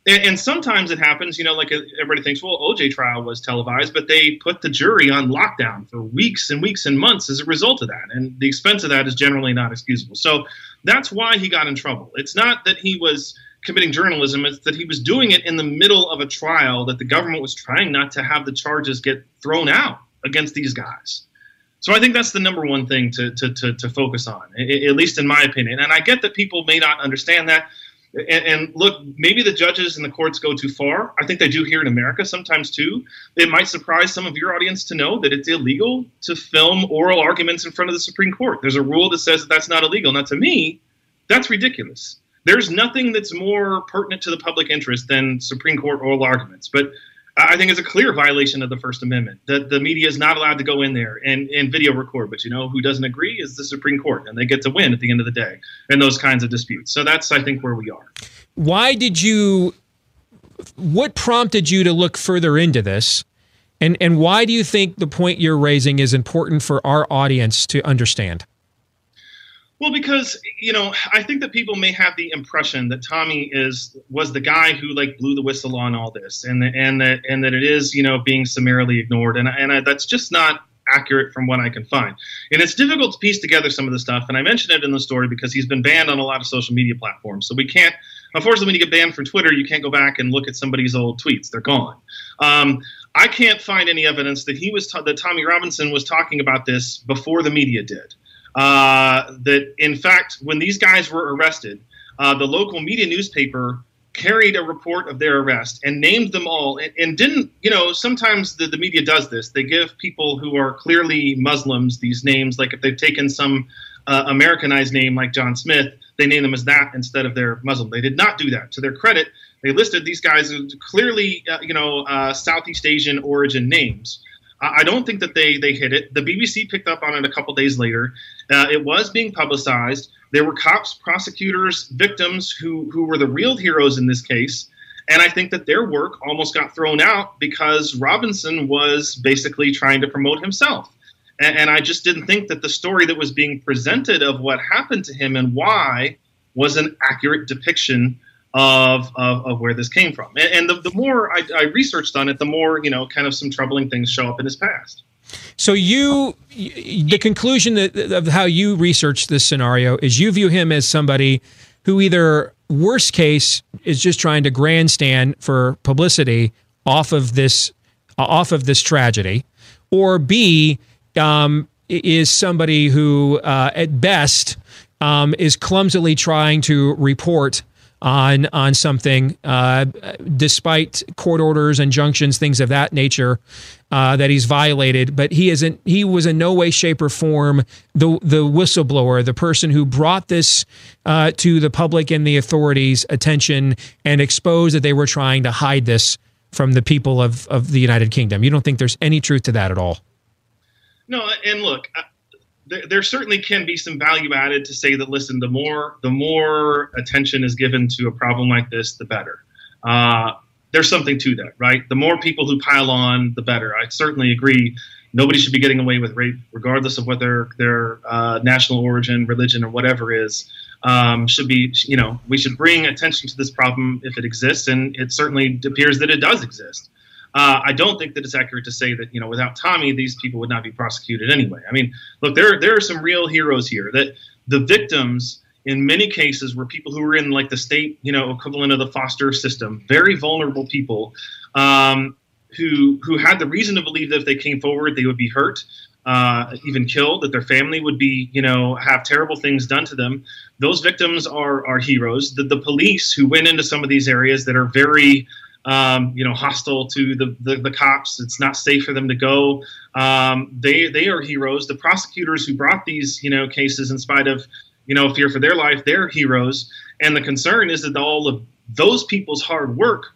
And, and sometimes it happens, you know, like uh, everybody thinks, well, OJ trial was televised, but they put the jury on lockdown for weeks and weeks and months as a result of that. And the expense of that is generally not excusable. So that's why he got in trouble. It's not that he was committing journalism it's that he was doing it in the middle of a trial that the government was trying not to have the charges get thrown out against these guys. So I think that's the number one thing to, to, to, to focus on, at least in my opinion. And I get that people may not understand that. And, and, look, maybe the judges and the courts go too far. I think they do here in America sometimes too. It might surprise some of your audience to know that it's illegal to film oral arguments in front of the Supreme Court. There's a rule that says that that's not illegal. Now, to me, that's ridiculous there's nothing that's more pertinent to the public interest than Supreme Court oral arguments. But I think it's a clear violation of the First Amendment that the media is not allowed to go in there and, and video record. But you know who doesn't agree is the Supreme Court, and they get to win at the end of the day in those kinds of disputes. So that's I think where we are. Why did you? What prompted you to look further into this? And and why do you think the point you're raising is important for our audience to understand? Well, because you know, I think that people may have the impression that Tommy is was the guy who like blew the whistle on all this, and and that and that it is you know being summarily ignored, and and I, that's just not accurate from what I can find. And it's difficult to piece together some of the stuff, and I mentioned it in the story because he's been banned on a lot of social media platforms, so we can't. Unfortunately, when you get banned from Twitter, you can't go back and look at somebody's old tweets; they're gone. Um, I can't find any evidence that he was that Tommy Robinson was talking about this before the media did that in fact, when these guys were arrested, uh, the local media newspaper carried a report of their arrest and named them all and, and didn't, you know, sometimes the, the media does this. They give people who are clearly Muslims these names, like if they've taken some uh, Americanized name like John Smith, they name them as that instead of their Muslim. They did not do that. To their credit, they listed these guys as clearly, uh, you know, uh, Southeast Asian origin names. I don't think that they they hit it. The BBC picked up on it a couple days later. Uh, it was being publicized. There were cops, prosecutors, victims who who were the real heroes in this case. And I think that their work almost got thrown out because Robinson was basically trying to promote himself. And, and I just didn't think that the story that was being presented of what happened to him and why was an accurate depiction of, of, of where this came from. And, and the, the more I, I researched on it, the more, you know, kind of some troubling things show up in his past. So you, the conclusion of how you research this scenario is you view him as somebody who either worst case is just trying to grandstand for publicity off of this off of this tragedy, or B um, is somebody who, uh, at best, um, is clumsily trying to report on on something, uh, despite court orders, injunctions, things of that nature uh, that he's violated. But he isn't. He was in no way, shape, or form the the whistleblower, the person who brought this uh, to the public and the authorities' attention and exposed that they were trying to hide this from the people of of the United Kingdom. You don't think there's any truth to that at all? No, and look, there, there, certainly can be some value added to say that listen the more the more attention is given to a problem like this the better. Uh, there's something to that right? The more people who pile on the better. I certainly agree. Nobody should be getting away with rape regardless of what their their uh, national origin religion or whatever is. Um, should be you know we should bring attention to this problem if it exists and it certainly appears that it does exist uh, I don't think that it's accurate to say that you know without Tommy these people would not be prosecuted anyway. I mean, look, there there are some real heroes here. That the victims in many cases were people who were in like the state you know equivalent of the foster system, very vulnerable people um, who who had the reason to believe that if they came forward they would be hurt. Uh, even killed, that their family would be, you know, have terrible things done to them. Those victims are are heroes. The, the police who went into some of these areas that are very um, you know, hostile to the, the, the cops. It's not safe for them to go. Um, they they are heroes. The prosecutors who brought these you know cases, in spite of you know fear for their life, they're heroes. And the concern is that all of those people's hard work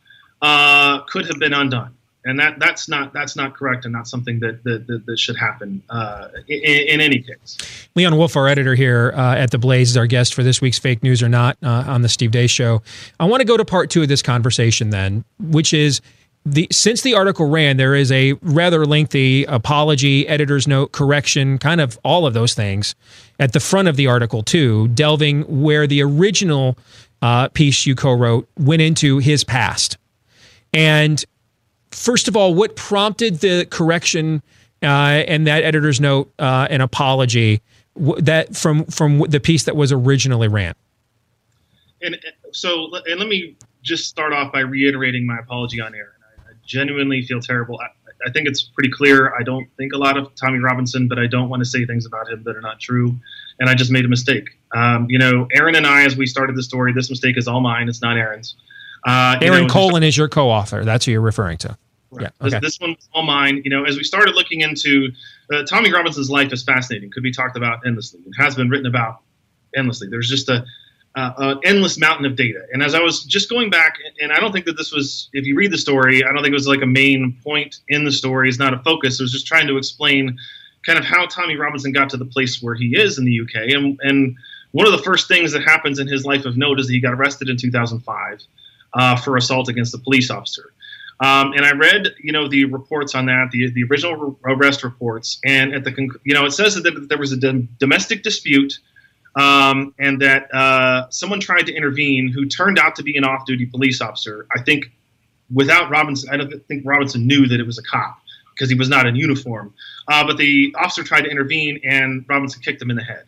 uh, could have been undone and that that's not that's not correct and not something that that, that, that should happen uh, in, in, any case. Leon Wolf, our editor here uh, at the Blaze, is our guest for this week's Fake News or Not uh, on the Steve Deace Show. I want to go to part two of this conversation then, which is. The, since the article ran, there is a rather lengthy apology, editor's note, correction, kind of all of those things at the front of the article, too, delving where the original uh, piece you co wrote went into his past. And first of all, what prompted the correction uh, and that editor's note uh, and apology that from from the piece that was originally ran? And so, and let me just start off by reiterating my apology on air. I, genuinely feel terrible. I, I think it's pretty clear. I don't think a lot of Tommy Robinson, but I don't want to say things about him that are not true. And I just made a mistake. Um, you know, Aaron and I, as we started the story, this mistake is all mine. It's not Aaron's. Uh, Aaron know, Colen is your co-author. That's who you're referring to. Right. Yeah. Okay. This, this one was all mine. You know, as we started looking into uh, Tommy Robinson's life is fascinating. Could be talked about endlessly. It has been written about endlessly. There's just a uh, an endless mountain of data. And as I was just going back, and I don't think that this was, if you read the story, I don't think it was like a main point in the story. It's not a focus. It was just trying to explain kind of how Tommy Robinson got to the place where he is in the UK. And, and one of the first things that happens in his life of note is that he got arrested in 2005 uh, for assault against a police officer. Um, and I read, you know, the reports on that, the the original arrest reports, and at the you know, it says that there was a domestic dispute, um, and that uh, someone tried to intervene who turned out to be an off-duty police officer. I think without Robinson, I don't think Robinson knew that it was a cop because he was not in uniform. Uh, but the officer tried to intervene, and Robinson kicked him in the head.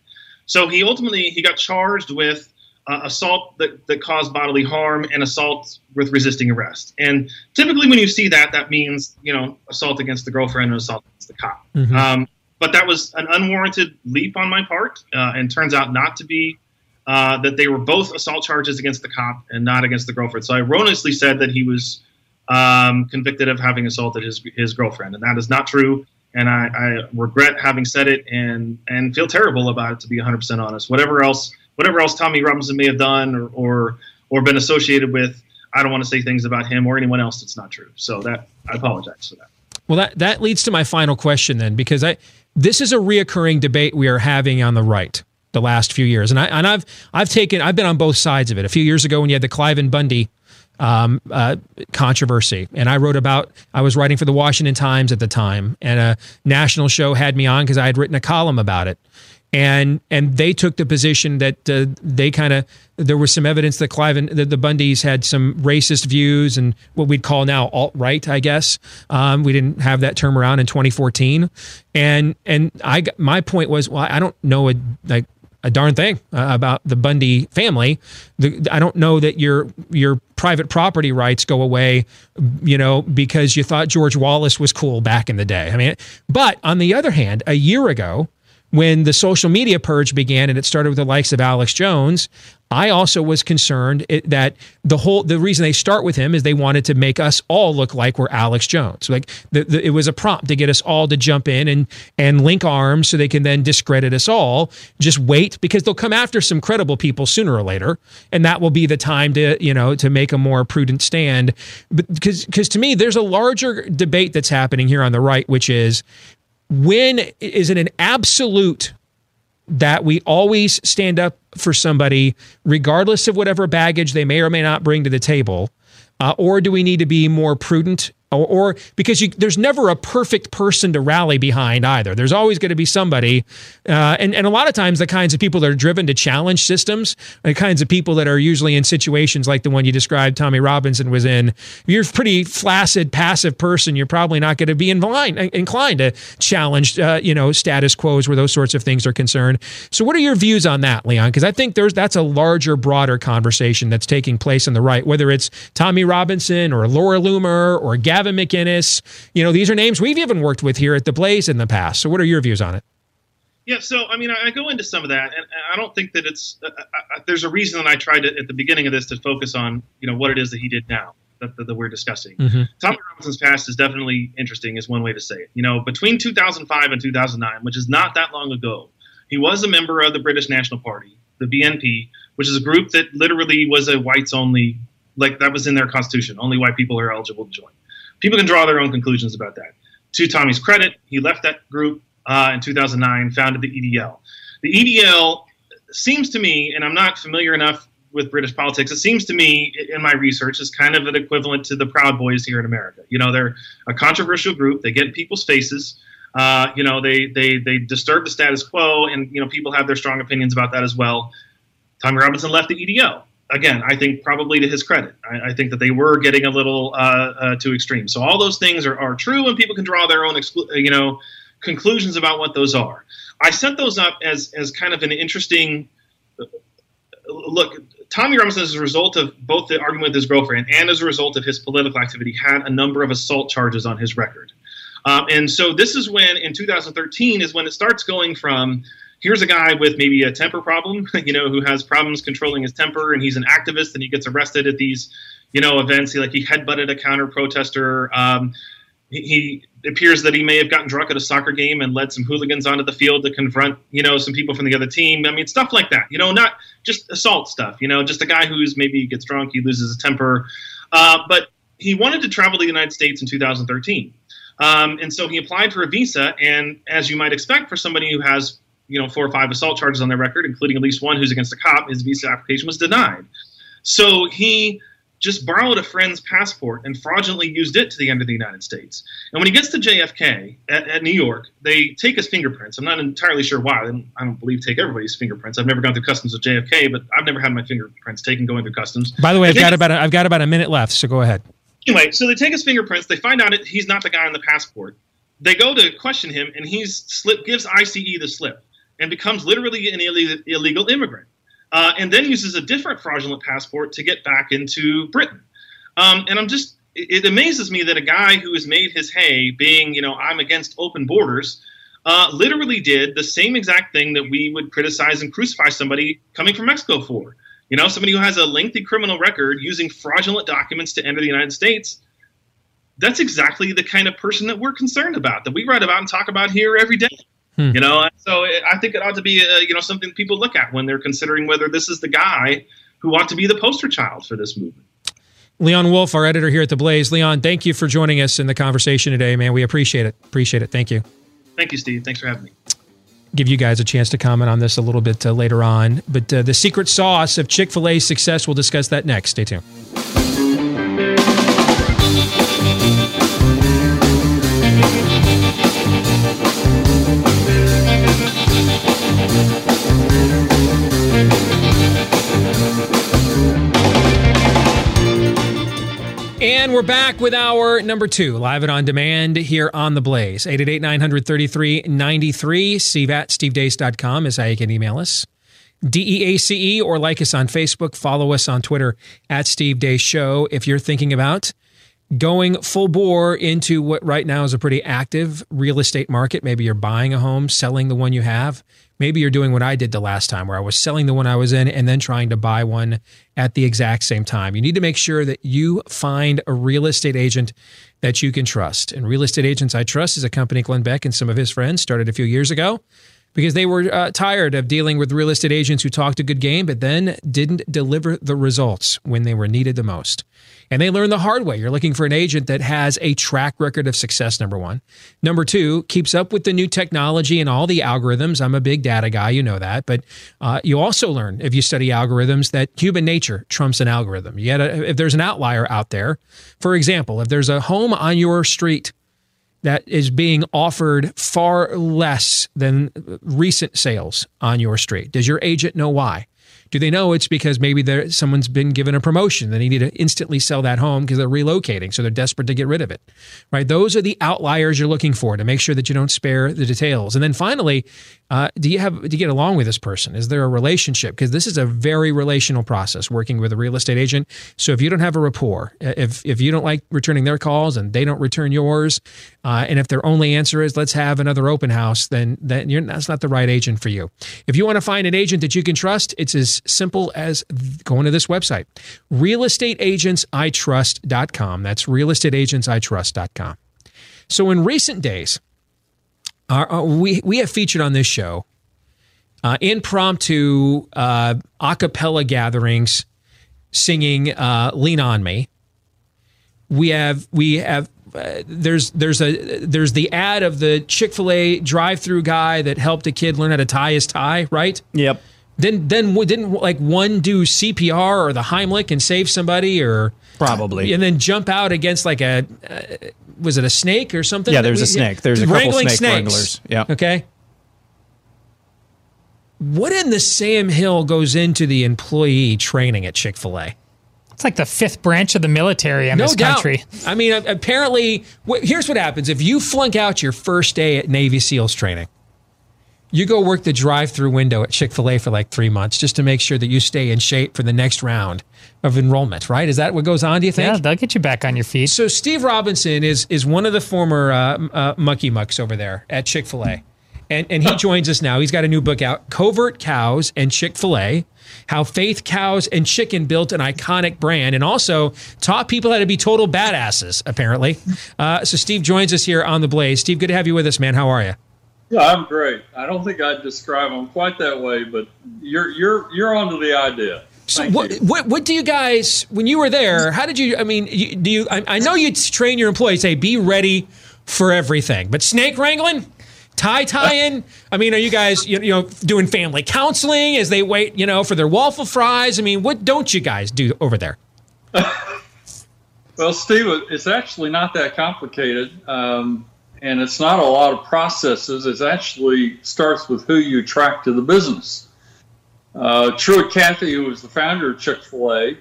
So he ultimately he got charged with uh, assault that, that caused bodily harm and assault with resisting arrest. And typically, when you see that, that means you know assault against the girlfriend and assault against the cop. Mm-hmm. Um, but that was an unwarranted leap on my part, uh, and turns out not to be. Uh, that they were both assault charges against the cop and not against the girlfriend. So I erroneously said that he was um, convicted of having assaulted his his girlfriend, and that is not true. And I, I regret having said it, and and feel terrible about it. To be 100 percent honest, whatever else whatever else Tommy Robinson may have done or, or or been associated with, I don't want to say things about him or anyone else that's not true. So that I apologize for that. Well, that that leads to my final question then, because I this is a reoccurring debate we are having on the right the last few years, and I and I've I've taken I've been on both sides of it. A few years ago, when you had the Cliven Bundy um, uh, controversy. And I wrote about, I was writing for the Washington Times at the time, and a national show had me on because I had written a column about it and and they took the position that uh, they kind of there was some evidence that Cliven the, the Bundys had some racist views and what we'd call now alt right, I guess. Um, we didn't have that term around in 2014, and and I my point was, well, I don't know a, like a darn thing uh, about the Bundy family. The, I don't know that your your private property rights go away, you know, because you thought George Wallace was cool back in the day. I mean, but on the other hand, a year ago, when the social media purge began and it started with the likes of Alex Jones, I also was concerned that the whole the reason they start with him is they wanted to make us all look like we're Alex Jones. Like the, the, it was a prompt to get us all to jump in and and link arms so they can then discredit us all. Just wait because they'll come after some credible people sooner or later, and that will be the time to you know to make a more prudent stand. But because because to me, there's a larger debate that's happening here on the right, which is when is it an absolute that we always stand up for somebody, regardless of whatever baggage they may or may not bring to the table? Uh, or do we need to be more prudent or, or because you, there's never a perfect person to rally behind either. There's always going to be somebody, uh, and and a lot of times the kinds of people that are driven to challenge systems, the kinds of people that are usually in situations like the one you described, Tommy Robinson was in. If you're a pretty flaccid, passive person, you're probably not going to be inclined inclined to challenge, uh, you know, status quos where those sorts of things are concerned. So, what are your views on that, Leon? Because I think there's that's a larger, broader conversation that's taking place on the right, whether it's Tommy Robinson or Laura Loomer or Gavin Gavin McInnes. You know, these are names we've even worked with here at the Blaze in the past. So, what are your views on it? Yeah, so I mean, I go into some of that, and I don't think that it's. Uh, uh, there's a reason that I tried to, at the beginning of this to focus on, you know, what it is that he did now that, that, that we're discussing. Mm-hmm. Tommy Robinson's past is definitely interesting, is one way to say it. You know, between 2005 and 2009, which is not that long ago, he was a member of the British National Party, the BNP, which is a group that literally was a whites only, like that was in their constitution. Only white people are eligible to join people can draw their own conclusions about that. To Tommy's credit, he left that group uh, in 2009, founded the EDL. The EDL seems to me, and I'm not familiar enough with British politics, it seems to me in my research is kind of an equivalent to the Proud Boys here in America. You know, they're a controversial group. They get people's faces. Uh, you know, they they they disturb the status quo, and you know, people have their strong opinions about that as well. Tommy Robinson left the EDL again, I think probably to his credit, I, I think that they were getting a little uh, uh, too extreme. So all those things are, are true, and people can draw their own, exclu- you know, conclusions about what those are. I set those up as as kind of an interesting uh, look. Tommy Robinson, as a result of both the argument with his girlfriend and as a result of his political activity, had a number of assault charges on his record. Um, and so this is when, in 2013, is when it starts going from here's a guy with maybe a temper problem, you know, who has problems controlling his temper, and he's an activist, and he gets arrested at these, you know, events. He like he headbutted a counter protester. Um, he, appears that he may have gotten drunk at a soccer game and led some hooligans onto the field to confront, you know, some people from the other team. I mean, stuff like that. You know, not just assault stuff. You know, just a guy who's maybe gets drunk, he loses his temper, uh, but he wanted to travel to the United States in 2013. Um, and so he applied for a visa. And as you might expect for somebody who has you know four or five assault charges on their record, including at least one who's against a cop. His visa application was denied. So he just borrowed a friend's passport and fraudulently used it to the end of the United States. And when he gets to JFK at, at New York, they take his fingerprints. I'm not entirely sure why. Don't, I don't believe take everybody's fingerprints. I've never gone through customs at JFK, but I've never had my fingerprints taken going through customs. By the way, I've got about a, I've got about a minute left, so go ahead. Anyway, so they take his fingerprints. They find out it, he's not the guy on the passport. They go to question him, and he's slip gives ICE the slip and becomes literally an illegal, immigrant, uh, and then uses a different fraudulent passport to get back into Britain. Um, and I'm just, it, amazes me that a guy who has made his hay being, you know, I'm against open borders, uh, literally did the same exact thing that we would criticize and crucify somebody coming from Mexico for. You know, somebody who has a lengthy criminal record using fraudulent documents to enter the United States. That's exactly the kind of person that we're concerned about, that we write about and talk about here every day. Hmm. You know, so I think it ought to be, uh, you know, something people look at when they're considering whether this is the guy who ought to be the poster child for this movement. Leon Wolf, our editor here at the Blaze. Leon, thank you for joining us in the conversation today, man. We appreciate it. Appreciate it. Thank you. Thank you, Steve. Thanks for having me. Give you guys a chance to comment on this a little bit uh, later on. But uh, the secret sauce of Chick fil A's success, we'll discuss that next. Stay tuned. We're back with our number two, live and on demand here on The Blaze. 888 933 93. Steve at stevedeace.com is how you can email us. D E A C E, or like us on Facebook. Follow us on Twitter at Steve Deace Show. If you're thinking about going full bore into what right now is a pretty active real estate market, maybe you're buying a home, selling the one you have. Maybe you're doing what I did the last time, where I was selling the one I was in and then trying to buy one at the exact same time. You need to make sure that you find a real estate agent that you can trust. And Real Estate Agents I Trust is a company Glenn Beck and some of his friends started a few years ago because they were uh, tired of dealing with real estate agents who talked a good game but then didn't deliver the results when they were needed the most. And they learned the hard way. You're looking for an agent that has a track record of success, number one. Number two, keeps up with the new technology and all the algorithms. I'm a big data guy, you know that. But uh, you also learn, if you study algorithms, that human nature trumps an algorithm. Yet, if there's an outlier out there, for example, if there's a home on your street that is being offered far less than recent sales on your street, does your agent know why? Do they know it's because maybe someone's been given a promotion they need to instantly sell that home because they're relocating, so they're desperate to get rid of it, right? Those are the outliers you're looking for to make sure that you don't spare the details. And then finally, uh, do you have to get along with this person? Is there a relationship? Because this is a very relational process working with a real estate agent. So if you don't have a rapport, if if you don't like returning their calls and they don't return yours, uh, and if their only answer is let's have another open house, then then that's not the right agent for you. If you want to find an agent that you can trust, it's as simple as going to this website, realestateagentsitrust.com. That's realestateagentsitrust.com. So in recent days our, uh, we we have featured on this show uh, impromptu uh, a cappella gatherings singing uh, "Lean on Me." We have we have uh, there's there's a there's the ad of the Chick Fil A drive-through guy that helped a kid learn how to tie his tie, right? Yep. Then then didn't like one do CPR or the Heimlich and save somebody or probably, and then jump out against like a uh, was it a snake or something? Yeah, there's a snake. There's a couple snake snakes. wranglers. Yeah. Okay. What in the Sam Hill goes into the employee training at Chick Fil A? It's like the fifth branch of the military in no this doubt. country. I mean, apparently, here's what happens if you flunk out your first day at Navy SEALs training. You go work the drive-through window at Chick Fil A for like three months just to make sure that you stay in shape for the next round of enrollment. Right? Is that what goes on? Do you think? Yeah, they'll get you back on your feet. So Steve Robinson is is one of the former uh, uh, mucky mucks over there at Chick Fil A, and and he joins us now. He's got a new book out, Covert Cows and Chick Fil A. How faith, cows, and chicken built an iconic brand, and also taught people how to be total badasses. Apparently, uh, so Steve joins us here on the Blaze. Steve, good to have you with us, man. How are you? Yeah, I'm great. I don't think I'd describe them quite that way, but you're you're you're onto the idea. So what, what what do you guys when you were there? How did you? I mean, you, do you? I, I know you train your employees. Say, be ready for everything. But snake wrangling, tie tying. I mean, are you guys you, you know doing family counseling as they wait you know for their waffle fries? I mean, what don't you guys do over there? well, Steve, it's actually not that complicated. Um, and it's not a lot of processes. It actually starts with who you attract to the business. Uh, Truett Cathy, who was the founder of Chick Fil A,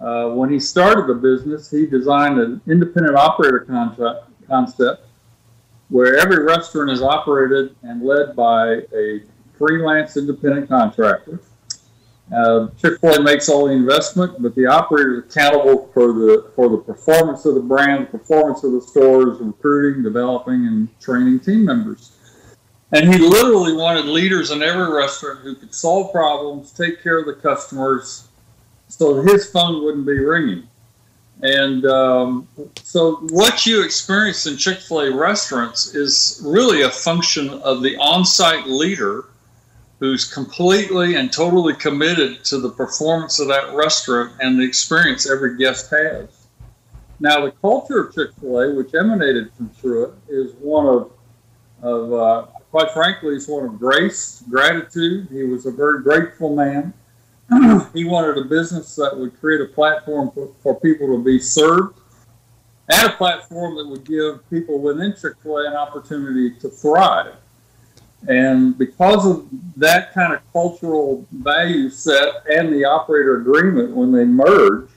uh, when he started the business, he designed an independent operator contract, concept where every restaurant is operated and led by a freelance independent contractor. Uh, Chick-fil-A makes all the investment, but the operator is accountable for the for the performance of the brand, the performance of the stores, recruiting, developing, and training team members. And he literally wanted leaders in every restaurant who could solve problems, take care of the customers, so his phone wouldn't be ringing. And um, so, what you experience in Chick fil A restaurants is really a function of the on site leader who's completely and totally committed to the performance of that restaurant and the experience every guest has. Now, the culture of Chick fil A, which emanated from Truett, is one of, of uh, quite frankly, is one of grace, gratitude. He was a very grateful man. he wanted a business that would create a platform for, for people to be served and a platform that would give people within Chick fil A an opportunity to thrive. And because of that kind of cultural value set and the operator agreement when they merge,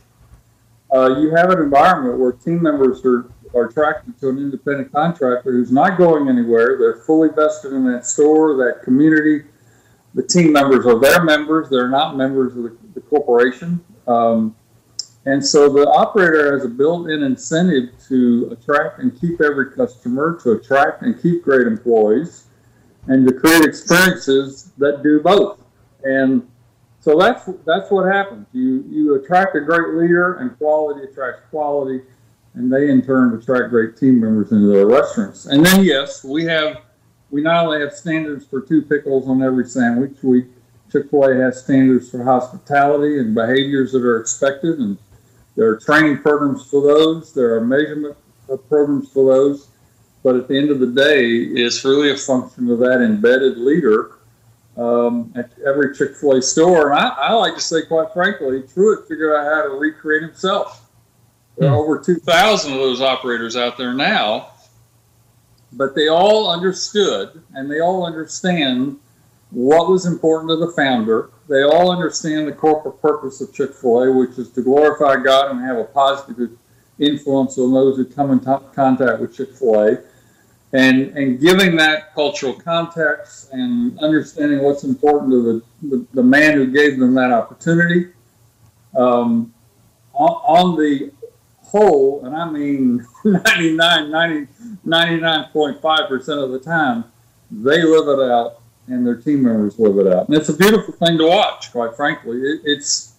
uh, you have an environment where team members are, are attracted to an independent contractor who's not going anywhere. They're fully vested in that store, that community, the team members are their members; they're not members of the, the corporation. Um, and so the operator has a built-in incentive to attract and keep every customer, to attract and keep great employees, and to create experiences that do both. And so that's that's what happens. You you attract a great leader, and quality attracts quality, and they in turn attract great team members into their restaurants. And then yes, we have we not only have standards for two pickles on every sandwich, we Chick Fil A has standards for hospitality and behaviors that are expected, and there are training programs for those. There are measurement programs for those. But at the end of the day, it's really a function of that embedded leader um, at every Chick fil A store. And I, I, like to say, quite frankly, Truett figured out how to recreate himself. There are hmm. over 2,000 of those operators out there now, but they all understood and they all understand what was important to the founder. They all understand the corporate purpose of Chick fil A, which is to glorify God and have a positive influence on those who come in contact with Chick fil A and and giving that cultural context and understanding what's important to the, the, the man who gave them that opportunity. Um, on, on, the whole, and I mean 99, 99.5% of the time, they live it out and their team members live it out. And it's a beautiful thing to watch, quite frankly. It, it's,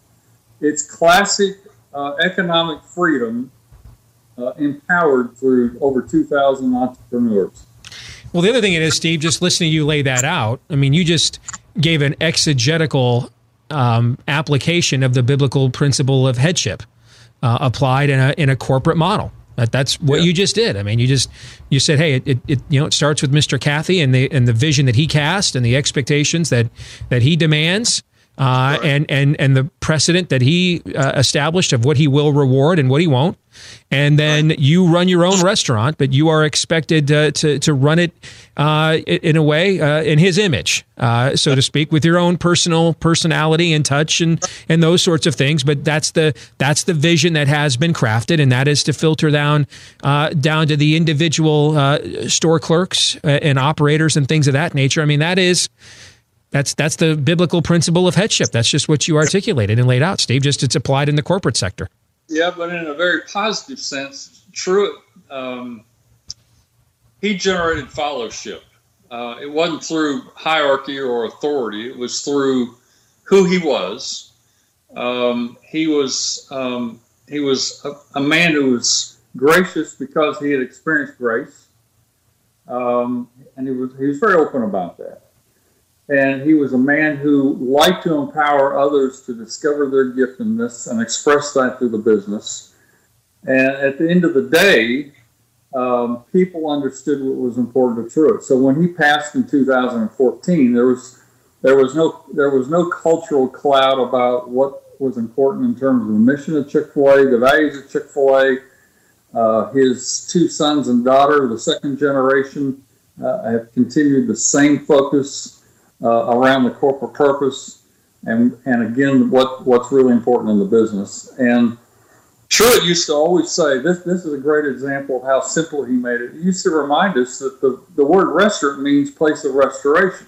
it's classic uh, economic freedom uh, empowered through over 2,000 entrepreneurs. Well, the other thing it is, Steve, just listening to you lay that out, I mean, you just gave an exegetical um, application of the biblical principle of headship uh, applied in a, in a corporate model. That, that's what yeah. you just did. I mean, you just you said, hey, it, it, it, you know it starts with Mr. Cathy and the and the vision that he cast and the expectations that that he demands, uh, and and and the precedent that he uh, established of what he will reward and what he won't. And then you run your own restaurant, but you are expected uh, to to run it uh, in a way uh, in his image, uh, so to speak, with your own personal personality and touch and and those sorts of things. But that's the that's the vision that has been crafted, and that is to filter down down to the individual store clerks and operators and things of that nature. I mean, that is that's that's the biblical principle of headship. That's just what you articulated and laid out, Steve. Just it's applied in the corporate sector. Yeah, but in a very positive sense, true. um, he generated fellowship. Uh, it wasn't through hierarchy or authority. It was through who he was. Um, he was um, he was a, a, man who was gracious because he had experienced grace, um, and he was he was very open about that and he was a man who liked to empower others to discover their giftedness and express that through the business. And at the end of the day, um, people understood what was important to Truett. So when he passed in 2014, there was there was no there was no cultural cloud about what was important in terms of the mission of Chick Fil A, the values of Chick Fil A. Uh, his two sons and daughter, the second generation, uh, have continued the same focus uh, around the corporate purpose and and again what what's really important in the business. And Truett used to always say this this is a great example of how simple he made it. He used to remind us that the, the word restaurant means place of restoration.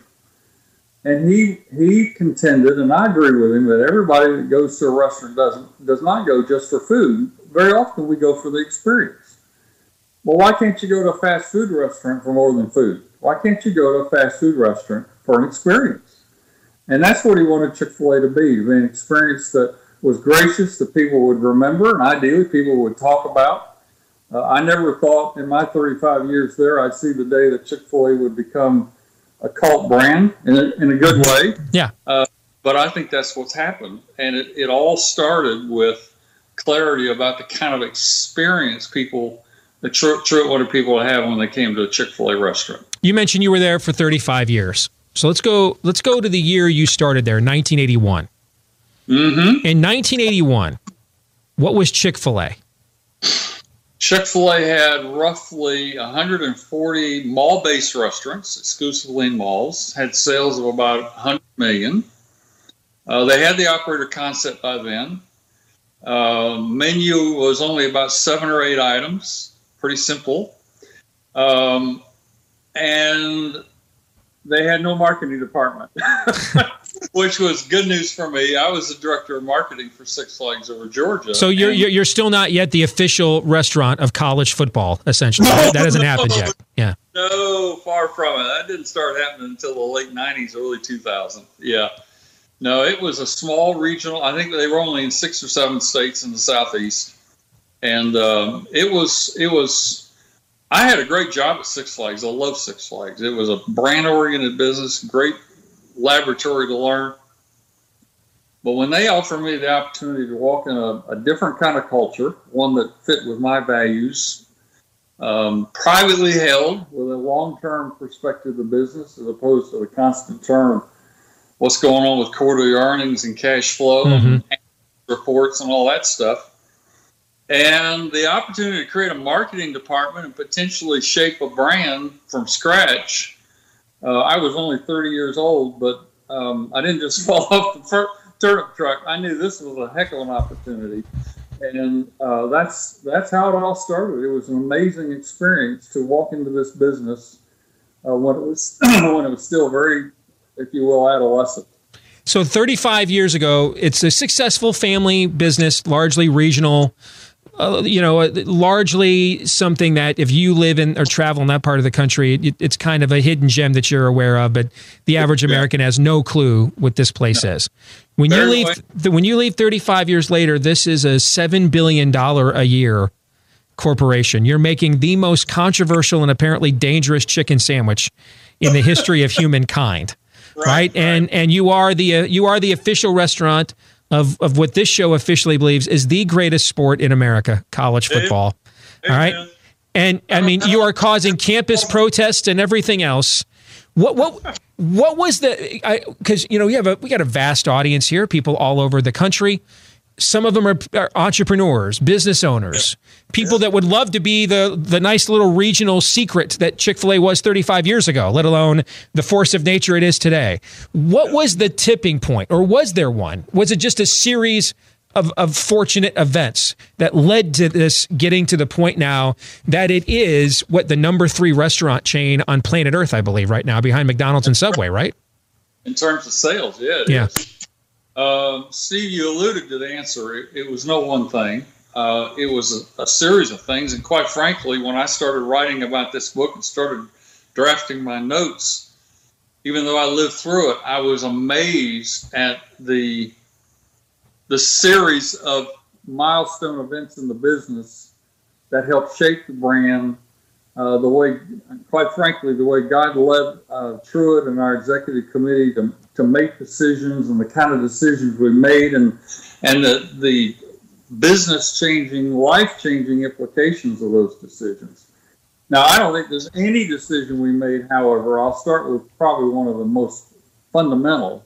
And he he contended, and I agree with him, that everybody that goes to a restaurant doesn't does not go just for food. Very often we go for the experience. Well, why can't you go to a fast food restaurant for more than food? Why can't you go to a fast food restaurant for an experience. And that's what he wanted Chick fil A to be an experience that was gracious, that people would remember, and ideally people would talk about. Uh, I never thought in my 35 years there I'd see the day that Chick fil A would become a cult brand in a, in a good way. Yeah. Uh, but I think that's what's happened. And it, it all started with clarity about the kind of experience people, the Truett wanted people have when they came to a Chick fil A restaurant. You mentioned you were there for 35 years. So let's go. Let's go to the year you started there, 1981. Mm-hmm. In 1981, what was Chick Fil A? Chick Fil A had roughly 140 mall-based restaurants, exclusively in malls. Had sales of about 100 million. Uh, they had the operator concept by then. Uh, menu was only about seven or eight items, pretty simple. Um, and they had no marketing department, which was good news for me. I was the director of marketing for Six Flags over Georgia. So you're, you're you're still not yet the official restaurant of college football, essentially. No, that hasn't no. happened yet. Yeah. No, far from it. That didn't start happening until the late '90s, early 2000. Yeah. No, it was a small regional. I think they were only in six or seven states in the southeast, and um, it was it was. I had a great job at Six Flags. I love Six Flags. It was a brand oriented business, great laboratory to learn. But when they offered me the opportunity to walk in a, a different kind of culture, one that fit with my values, um, privately held with a long term perspective of business as opposed to the constant term what's going on with quarterly earnings and cash flow mm-hmm. and reports and all that stuff. And the opportunity to create a marketing department and potentially shape a brand from scratch. Uh, I was only 30 years old, but um, I didn't just fall off the fir- turnip truck. I knew this was a heck of an opportunity, and uh, that's that's how it all started. It was an amazing experience to walk into this business uh, when it was when it was still very if you will, adolescent. So 35 years ago, it's a successful family business, largely regional. Uh, you know, uh, largely something that if you live in or travel in that part of the country, it, it's kind of a hidden gem that you're aware of. But the average American has no clue what this place no. is. When you leave, when you leave 35 years later, this is a seven billion dollar a year corporation. You're making the most controversial and apparently dangerous chicken sandwich in the history of humankind right, right? And and you are the uh, you are the official restaurant of of what this show officially believes is the greatest sport in America, college football. All right. And I mean, you are causing campus protests and everything else. What what what was the? Because you know we have a we got a vast audience here, people all over the country some of them are, are, entrepreneurs, business owners, people that would love to be the the nice little regional secret that Chick Fil A was 35 years ago, let alone the force of nature it is today. What was the tipping point, or was there one? Was it just a series? Of, of fortunate events that led to this getting to the point now that it is what the number three restaurant chain on planet Earth, I believe, right now behind McDonald's and Subway, right? In terms of sales, yeah. yeah. Is. Uh, Steve, you alluded to the answer. It, it was no one thing. Uh, it was a, a, series of things. And quite frankly, when I started writing about this book and started drafting my notes, even though I lived through it, I was amazed at the the series of milestone events in the business that helped shape the brand. Uh, the way, quite frankly, the way God led uh, Truett and our executive committee to to make decisions and the kind of decisions we made and and the the business changing, life changing implications of those decisions. Now, I don't think there's any decision we made, however, I'll start with probably one of the most fundamental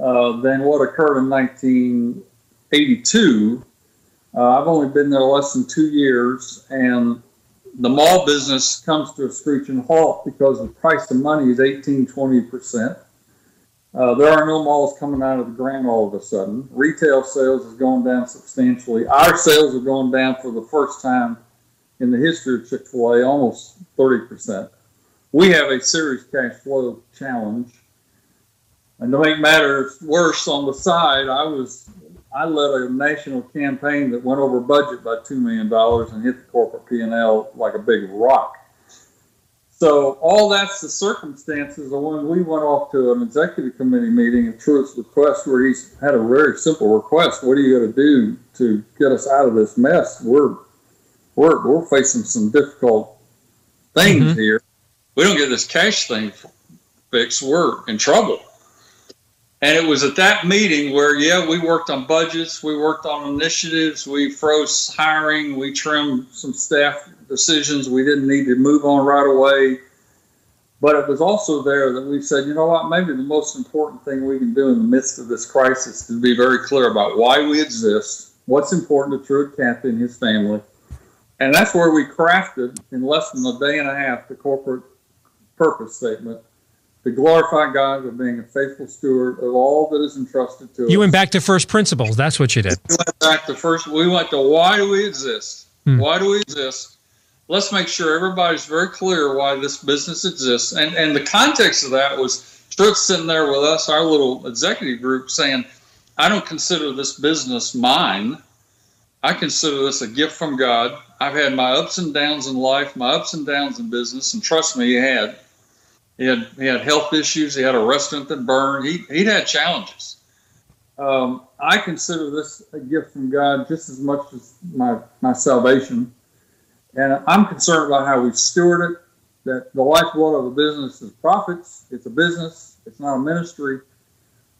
uh, than what occurred in 1982. Uh, I've only been there less than two years, and the mall business comes to a screeching halt because the price of money is 18, 20 percent. Uh, there are no malls coming out of the ground all of a sudden. Retail sales has gone down substantially. Our sales have gone down for the first time in the history of Chick fil A, almost 30%. We have a serious cash flow challenge. And to make matters worse, on the side, I was I led a national campaign that went over budget by two million dollars and hit the corporate P and L like a big rock. So all that's the circumstances of when we went off to an executive committee meeting at Truett's request, where he had a very simple request: "What are you going to do to get us out of this mess? We're we're we're facing some difficult things mm-hmm. here. We don't get this cash thing fixed, we're in trouble." And it was at that meeting where, yeah, we worked on budgets, we worked on initiatives, we froze hiring, we trimmed some staff decisions we didn't need to move on right away. But it was also there that we said, you know what, maybe the most important thing we can do in the midst of this crisis is to be very clear about why we exist, what's important to Truett Cathy and his family. And that's where we crafted, in less than a day and a half, the corporate purpose statement to glorify God by being a faithful steward of all that is entrusted to you us. You went back to first principles. That's what you did. We went back to first. We went to why do we exist? Hmm. Why do we exist? Let's make sure everybody's very clear why this business exists. And and the context of that was Truett sitting there with us, our little executive group, saying, I don't consider this business mine. I consider this a gift from God. I've had my ups and downs in life, my ups and downs in business, and trust me, he had. He had he had health issues. He had a restaurant that burned. He he'd had challenges. Um, I consider this a gift from God just as much as my my salvation, and I'm concerned about how we steward it. That the lifeblood of a business is profits. It's a business. It's not a ministry.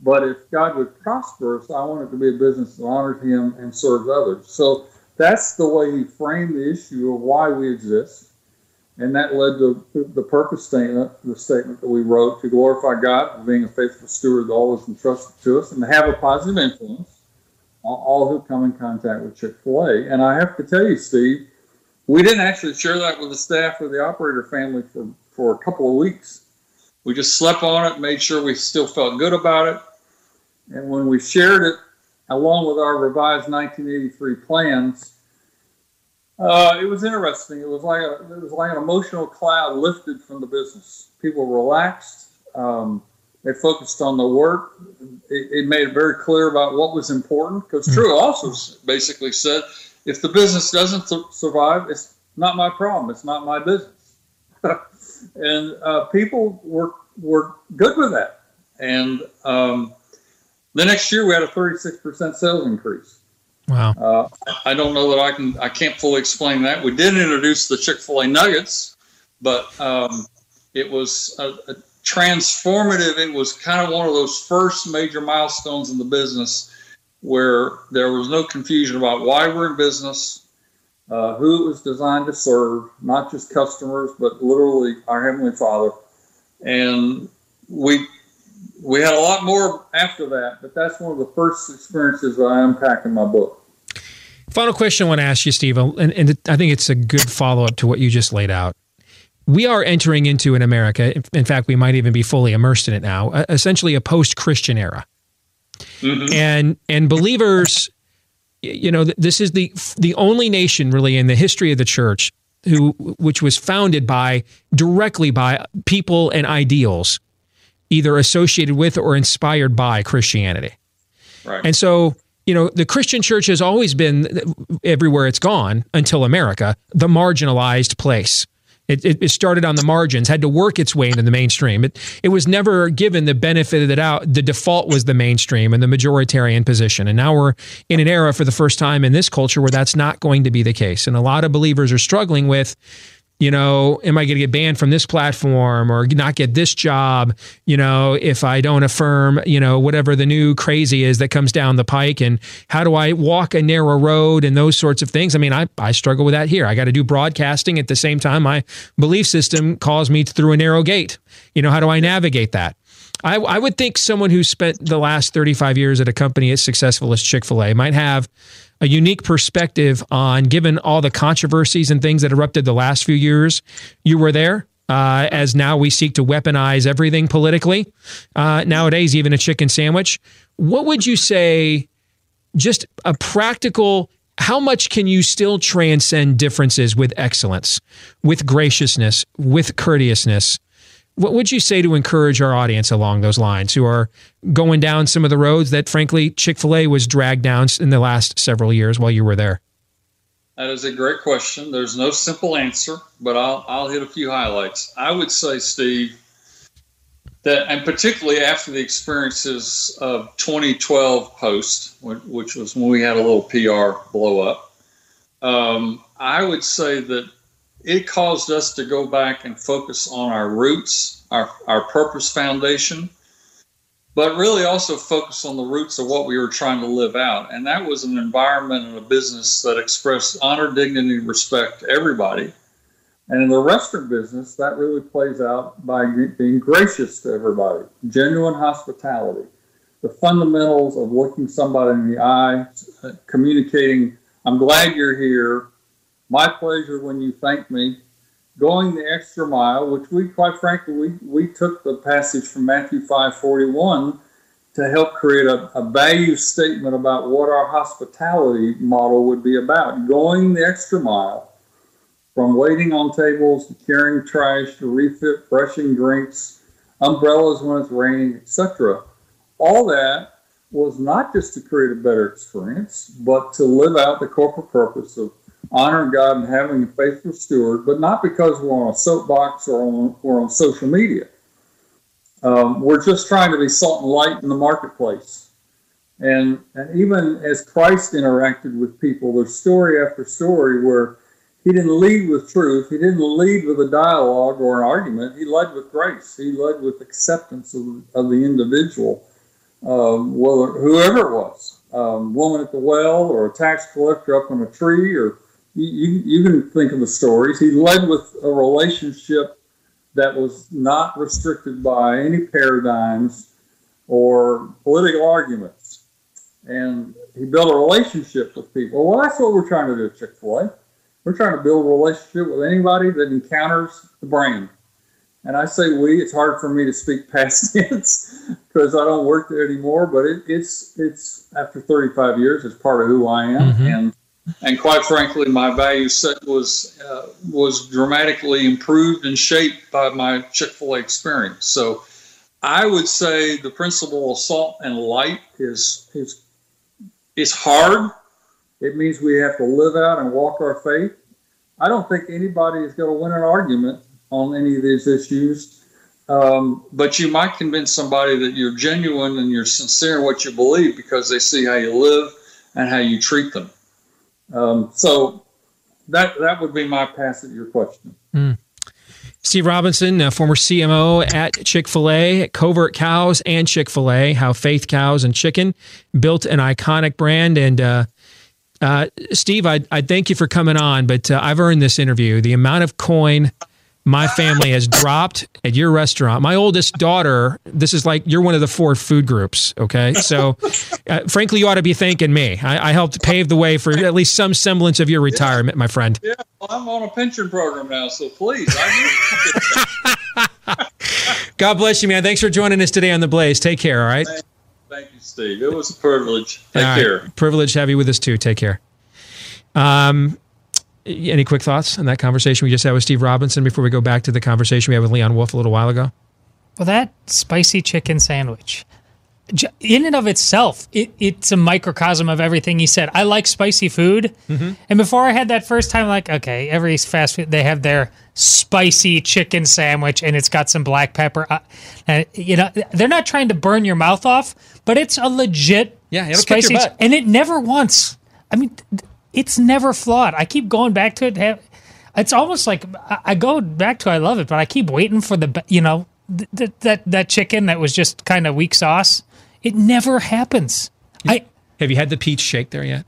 But if God would prosper us, I want it to be a business that honors Him and serves others. So that's the way He framed the issue of why we exist and that led to the purpose statement, the statement that we wrote to glorify God for being a faithful steward of all that's entrusted to us and to have a positive influence on all who come in contact with Chick fil A. And I have to tell you, Steve, we didn't actually share that with the staff or the operator family for, for a couple of weeks. We just slept on it, made sure we still felt good about it. And when we shared it, along with our revised 1983 plans, uh, it was interesting. It was like a, it was like an emotional cloud lifted from the business. People relaxed. Um, they focused on the work. It, it, made it very clear about what was important. Because mm-hmm. True also basically said, if the business doesn't survive, it's not my problem. It's not my business. and uh, people were were good with that. And um, the next year we had a 36% sales increase. Wow. Uh, I don't know that I can. I can't fully explain that. We did introduce the Chick Fil A Nuggets, but um, it was a, a transformative. It was kind of one of those first major milestones in the business where there was no confusion about why we're in business, uh, who it was designed to serve, not just customers, but literally our Heavenly Father. And we we had a lot more after that, but that's one of the first experiences that I unpack in my book. Final question I want to ask you, Steve, and, and I think it's a good follow up to what you just laid out. We are entering into in America, in fact, we might even be fully immersed in it now, essentially a post Christian era. Mm-hmm. And and believers, you know, this is the the only nation really in the history of the church who which was founded by directly by people and ideals either associated with or inspired by Christianity. Right. And so, you know, the Christian church has always been everywhere it's gone until America, the marginalized place. It, it, started on the margins, had to work its way into the mainstream. It, it was never given the benefit of the doubt. The default was the mainstream and the majoritarian position. And now we're in an era for the first time in this culture where that's not going to be the case. And a lot of believers are struggling with you know, am I going to get banned from this platform or not get this job, you know, if I don't affirm, you know, whatever the new crazy is that comes down the pike and how do I walk a narrow road and those sorts of things. I mean, I, I struggle with that here. I got to do broadcasting at the same time. My belief system calls me through a narrow gate. You know, how do I navigate that? I, I would think someone who spent the last 35 years at a company as successful as Chick fil A might have a unique perspective on, given all the controversies and things that erupted the last few years. You were there. Uh, as now we seek to weaponize everything politically. Uh, nowadays, even a chicken sandwich. What would you say, just a practical, how much can you still transcend differences with excellence, with graciousness, with courteousness? What would you say to encourage our audience along those lines who are going down some of the roads that, frankly, Chick fil A was dragged down in the last several years while you were there? That is a great question. There's no simple answer, but I'll, I'll hit a few highlights. I would say, Steve, that, and particularly after the experiences of 2012 post, which was when we had a little PR blow up, um, I would say that it caused us to go back and focus on our roots, our, our purpose foundation, but really also focus on the roots of what we were trying to live out. And that was an environment and a business that expressed honor, dignity, respect to everybody. And in the restaurant business, that really plays out by being gracious to everybody, genuine hospitality, the fundamentals of looking somebody in the eye, communicating, I'm glad you're here, my pleasure when you thank me. Going the extra mile, which we, quite frankly, we, we took the passage from Matthew 5:41 to help create a, a value statement about what our hospitality model would be about. Going the extra mile from waiting on tables to carrying trash to refit brushing drinks, umbrellas when it's raining, etc. All that was not just to create a better experience, but to live out the corporate purpose of honoring God and having a faithful steward, but not because we're on a soapbox or on, or on social media. Um, we're just trying to be salt and light in the marketplace. And, and even as Christ interacted with people, there's story after story where he didn't lead with truth, he didn't lead with a dialogue or an argument, he led with grace, he led with acceptance of, of the individual, um, whether, whoever it was, um, woman at the well or a tax collector up on a tree, or you, you, can think of the stories. He led with a relationship that was not restricted by any paradigms or political arguments. And he built a relationship with people. Well, that's what we're trying to do at Chick fil A. We're trying to build a relationship with anybody that encounters the brand. And I say we, it's hard for me to speak past tense because I don't work there anymore, but it, it's, it's after 35 years, it's part of who I am. Mm-hmm. And and quite frankly, my value set was uh, was dramatically improved and shaped by my Chick Fil A experience. So, I would say the principle of salt and light is is is hard. It means we have to live out and walk our faith. I don't think anybody is going to win an argument on any of these issues, um, but you might convince somebody that you're genuine and you're sincere in what you believe because they see how you live and how you treat them. Um, so that that would be my pass at your question. Mm. Steve Robinson, uh, former CMO at Chick fil A, Covert Cows and Chick fil A, how Faith Cows and Chicken built an iconic brand. And uh, uh, Steve, I, I thank you for coming on, but uh, I've earned this interview. The amount of coin my family has dropped at your restaurant. My oldest daughter, this is like you're one of the four food groups. Okay. So, uh, frankly, you ought to be thanking me. I, I, helped pave the way for at least some semblance of your retirement, my friend. Yeah. Well, I'm on a pension program now. So please. God bless you, man. Thanks for joining us today on The Blaze. Take care. All right. Thank, thank you, Steve. It was a privilege. Take all care. Right. Privilege to have you with us, too. Take care. Um, any quick thoughts on that conversation we just had with Steve Robinson before we go back to the conversation we had with Leon Wolf a little while ago? Well, that spicy chicken sandwich, in and of itself, it, it's a microcosm of everything he said. I like spicy food. Mm-hmm. And before I had that first time, like, okay, every fast food, they have their spicy chicken sandwich and it's got some black pepper. Uh, and, you know, they're not trying to burn your mouth off, but it's a legit yeah, spicy. And it never once, I mean, it's never flawed. I keep going back to it. It's almost like I go back to I love it, but I keep waiting for the you know th- that that chicken that was just kind of weak sauce. It never happens. I have you had the peach shake there yet?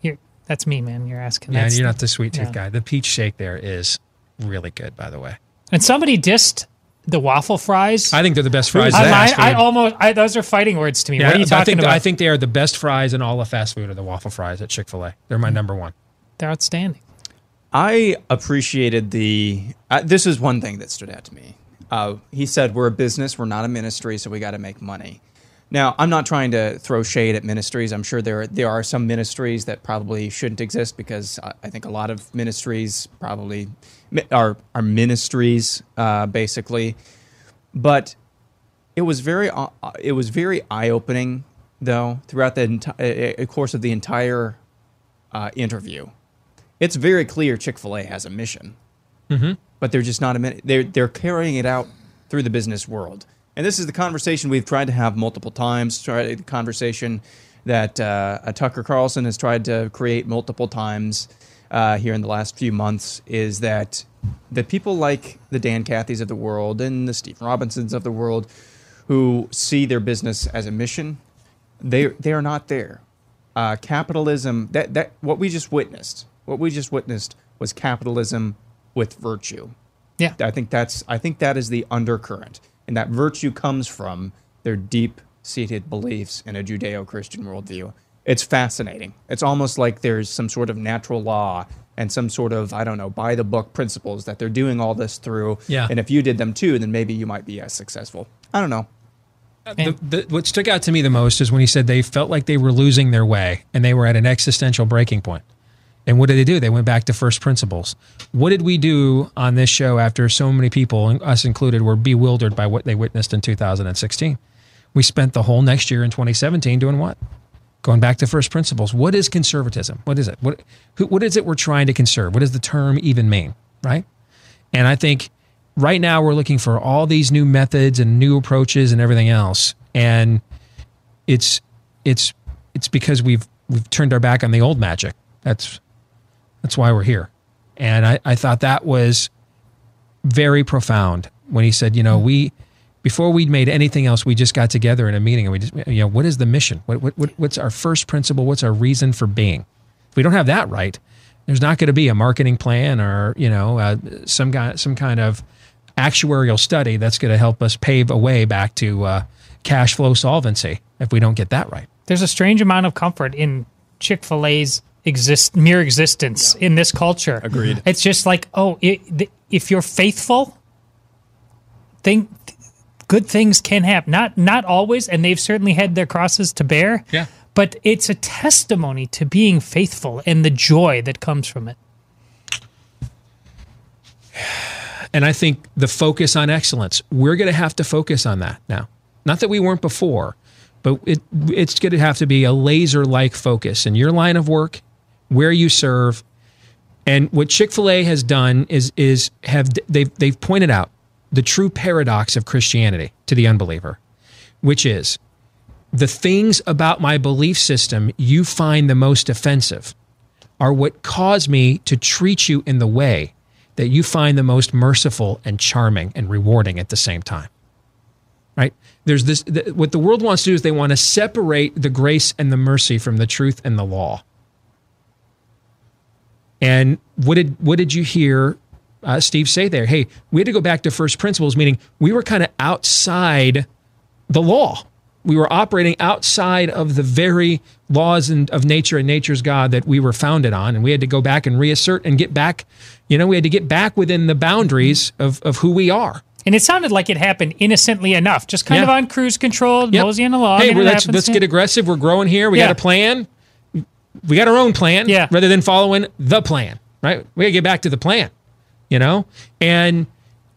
You're, that's me, man. You're asking. Yeah, you're not the sweet tooth yeah. guy. The peach shake there is really good, by the way. And somebody dissed the waffle fries. I think they're the best fries. I, I, I almost I, those are fighting words to me. Yeah, what are you talking I think, about? I think they are the best fries in all of fast food. Are the waffle fries at Chick Fil A? They're my number one. They're outstanding. I appreciated the. Uh, this is one thing that stood out to me. Uh, he said, "We're a business. We're not a ministry, so we got to make money." Now, I'm not trying to throw shade at ministries. I'm sure there there are some ministries that probably shouldn't exist because I, I think a lot of ministries probably are are ministries uh, basically. But it was very uh, it was very eye opening though throughout the enti- course of the entire uh, interview. It's very clear Chick Fil A has a mission, mm-hmm. but they're just not a minute. They're they're carrying it out through the business world. And this is the conversation we've tried to have multiple times. Tried the conversation that uh, Tucker Carlson has tried to create multiple times uh, here in the last few months. Is that the people like the Dan Cathys of the world and the Steve Robinsons of the world, who see their business as a mission, they they are not there. Uh, capitalism that that what we just witnessed, what we just witnessed was capitalism with virtue. Yeah, I think that's I think that is the undercurrent and that virtue comes from their deep seated beliefs in a Judeo Christian worldview. It's fascinating. It's almost like there's some sort of natural law and some sort of, I don't know, by the book principles that they're doing all this through. Yeah. And if you did them too, then maybe you might be as successful. I don't know. Uh, the, the, what stuck out to me the most is when he said they felt like they were losing their way and they were at an existential breaking point. And what did they do? They went back to first principles. What did we do on this show after so many people, us included, were bewildered by what they witnessed in 2016? We spent the whole next year in 2017 doing what? Going back to first principles. What is conservatism? What is it? What who, what is it we're trying to conserve? What does the term even mean? Right? And I think right now we're looking for all these new methods and new approaches and everything else. And it's it's it's because we've we've turned our back on the old magic. That's that's why we're here. And I, I thought that was very profound when he said, you know, we before we'd made anything else, we just got together in a meeting and we just, you know, what is the mission? What, what, what what's our first principle? What's our reason for being? If we don't have that right, there's not going to be a marketing plan or you know uh, some guy, some kind of actuarial study that's going to help us pave a way back to uh, cash flow solvency if we don't get that right. There's a strange amount of comfort in Chick Fil A's exist mere existence in this culture. Agreed. It's just like, oh, it, if you're faithful, think good things can happen. Not not always, and they've certainly had their crosses to bear. Yeah. But it's a testimony to being faithful and the joy that comes from it. And I think the focus on excellence, we're going to have to focus on that now. Not that we weren't before, but it, it's going to have to be a laser like focus in your line of work, where you serve. And what Chick fil A has done is, is have they've, they've pointed out the true paradox of Christianity to the unbeliever, which is the things about my belief system you find the most offensive are what cause me to treat you in the way that you find the most merciful and charming and rewarding at the same time. Right? There's this, the, what the world wants to do is they want to separate the grace and the mercy from the truth and the law. And what did, what did you hear uh, Steve say there? Hey, we had to go back to first principles, meaning we were kind of outside the law. We were operating outside of the very laws and of nature and nature's God that we were founded on. And we had to go back and reassert and get back, you know, we had to get back within the boundaries of, of who we are. And it sounded like it happened innocently enough, just kind Yeah. of on cruise control, Yep. moseying along. Hey, let's, let's get aggressive. We're growing here. We Yeah. got a plan. We got our own plan Yeah. rather than following the plan, right? We got to get back to the plan, you know? And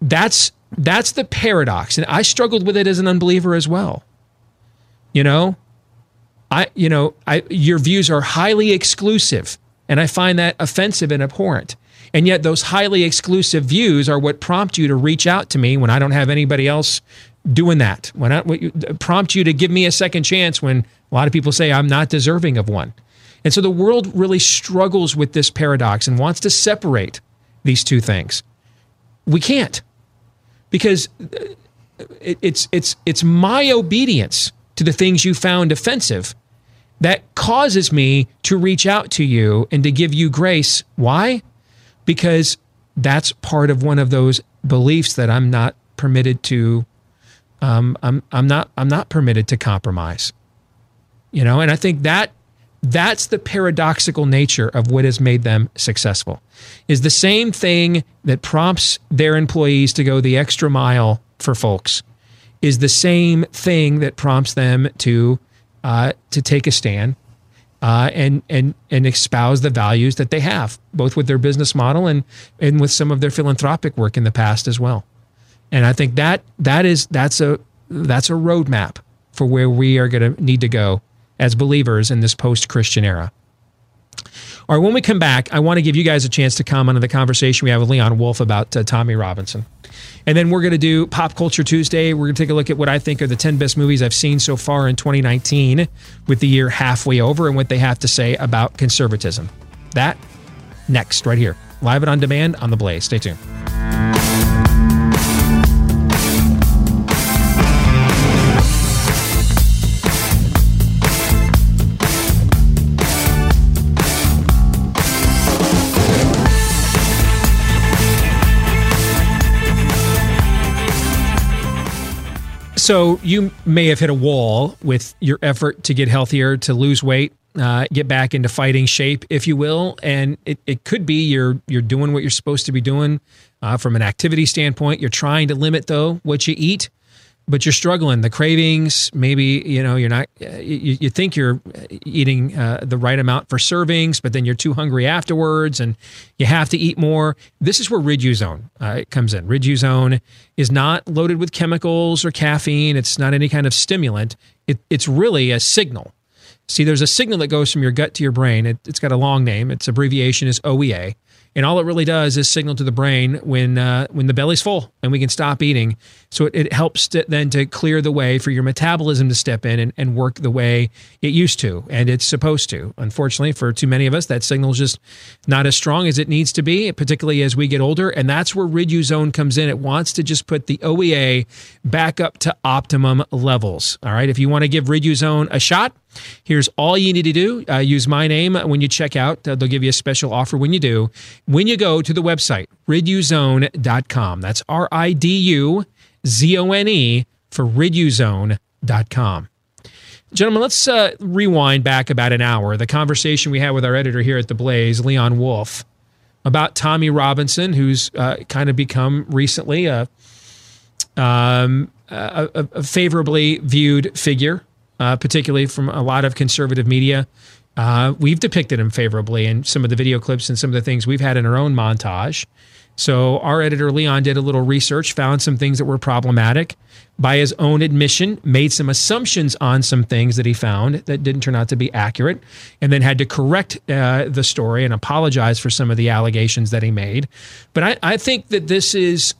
that's that's the paradox. And I struggled with it as an unbeliever as well. You know, I you know, I your views are highly exclusive and I find that offensive and abhorrent. And yet those highly exclusive views are what prompt you to reach out to me when I don't have anybody else doing that. When I what you, prompt you to give me a second chance when a lot of people say I'm not deserving of one. And so the world really struggles with this paradox and wants to separate these two things. We can't because it's it's it's my obedience to the things you found offensive that causes me to reach out to you and to give you grace. Why? Because that's part of one of those beliefs that I'm not permitted to. Um, I'm I'm not I'm not permitted to compromise. You know, and I think that that's the paradoxical nature of what has made them successful. Is the same thing that prompts their employees to go the extra mile for folks. Is the same thing that prompts them to uh, to take a stand uh, and and and espouse the values that they have, both with their business model and and with some of their philanthropic work in the past as well. And I think that that is that's a that's a roadmap for where we are going to need to go as believers in this post-Christian era. All right, when we come back, I want to give you guys a chance to comment on the conversation we have with Leon Wolf about uh, Tommy Robinson. And then we're going to do Pop Culture Tuesday. We're going to take a look at what I think are the 10 best movies I've seen so far in 2019 with the year halfway over and what they have to say about conservatism. That next, right here, live and on demand on The Blaze. Stay tuned. So you may have hit a wall with your effort to get healthier, to lose weight, uh, get back into fighting shape, if you will. And it, it could be you're you're doing what you're supposed to be doing uh, from an activity standpoint. You're trying to limit though what you eat, but you're struggling. The cravings, maybe you know you're not. uh, You, you think you're eating uh, the right amount for servings, but then you're too hungry afterwards, and you have to eat more. This is where Riduzone uh, comes in. Riduzone is not loaded with chemicals or caffeine. It's not any kind of stimulant. It, it's really a signal. See, there's a signal that goes from your gut to your brain. It, it's got a long name. Its abbreviation is OEA, and all it really does is signal to the brain when uh, when the belly's full and we can stop eating. So it, it helps to, then to clear the way for your metabolism to step in and, and work the way it used to and it's supposed to. Unfortunately, for too many of us, that signal is just not as strong as it needs to be, particularly as we get older. And that's where Riduzone comes in. It wants to just put the OEA back up to optimum levels. All right, if you want to give Riduzone a shot. Here's all you need to do. Uh, use my name when you check out. Uh, they'll give you a special offer when you do. When you go to the website, riduzone.com. That's R I D U Z O N E for riduzone.com. Gentlemen, let's uh, rewind back about an hour. The conversation we had with our editor here at The Blaze, Leon Wolf, about Tommy Robinson, who's uh, kind of become recently a, um, a, a- a favorably viewed figure, uh, particularly from a lot of conservative media. Uh, we've depicted him favorably in some of the video clips and some of the things we've had in our own montage. So our editor Leon did a little research, found some things that were problematic. By his own admission, made some assumptions on some things that he found that didn't turn out to be accurate, and then had to correct uh, the story and apologize for some of the allegations that he made. But I, I think that this is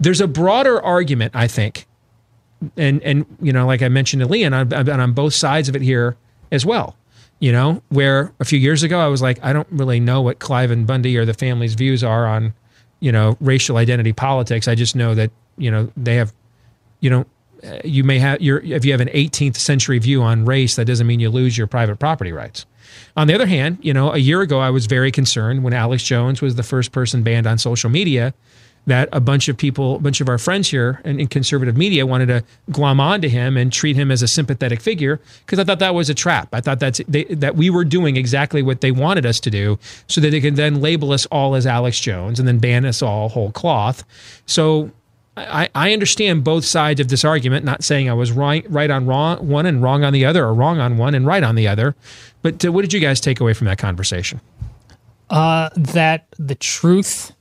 there's a broader argument. I think, and and you know, like I mentioned to Leon, I've, I've been on both sides of it here as well. You know, where a few years ago I was like, I don't really know what Cliven Bundy or the family's views are on, you know, racial identity politics. I just know that you know they have, you know, you may have your if you have an 18th century view on race, that doesn't mean you lose your private property rights. On the other hand, you know, a year ago I was very concerned when Alex Jones was the first person banned on social media that a bunch of people, a bunch of our friends here in, in conservative media wanted to glom onto him and treat him as a sympathetic figure because I thought that was a trap. I thought that's they, that we were doing exactly what they wanted us to do so that they could then label us all as Alex Jones and then ban us all whole cloth. So I, I understand both sides of this argument, not saying I was right, right on wrong one and wrong on the other or wrong on one and right on the other. But uh, what did you guys take away from that conversation? uh, that the truth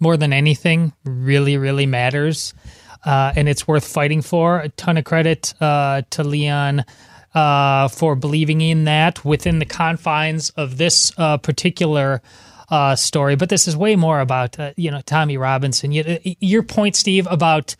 more than anything really really matters. Uh, and it's worth fighting for. A ton of credit uh, to leon uh, for believing in that within the confines of this uh, particular uh, story. But this is way more about uh, you know tommy robinson. You, your point steve about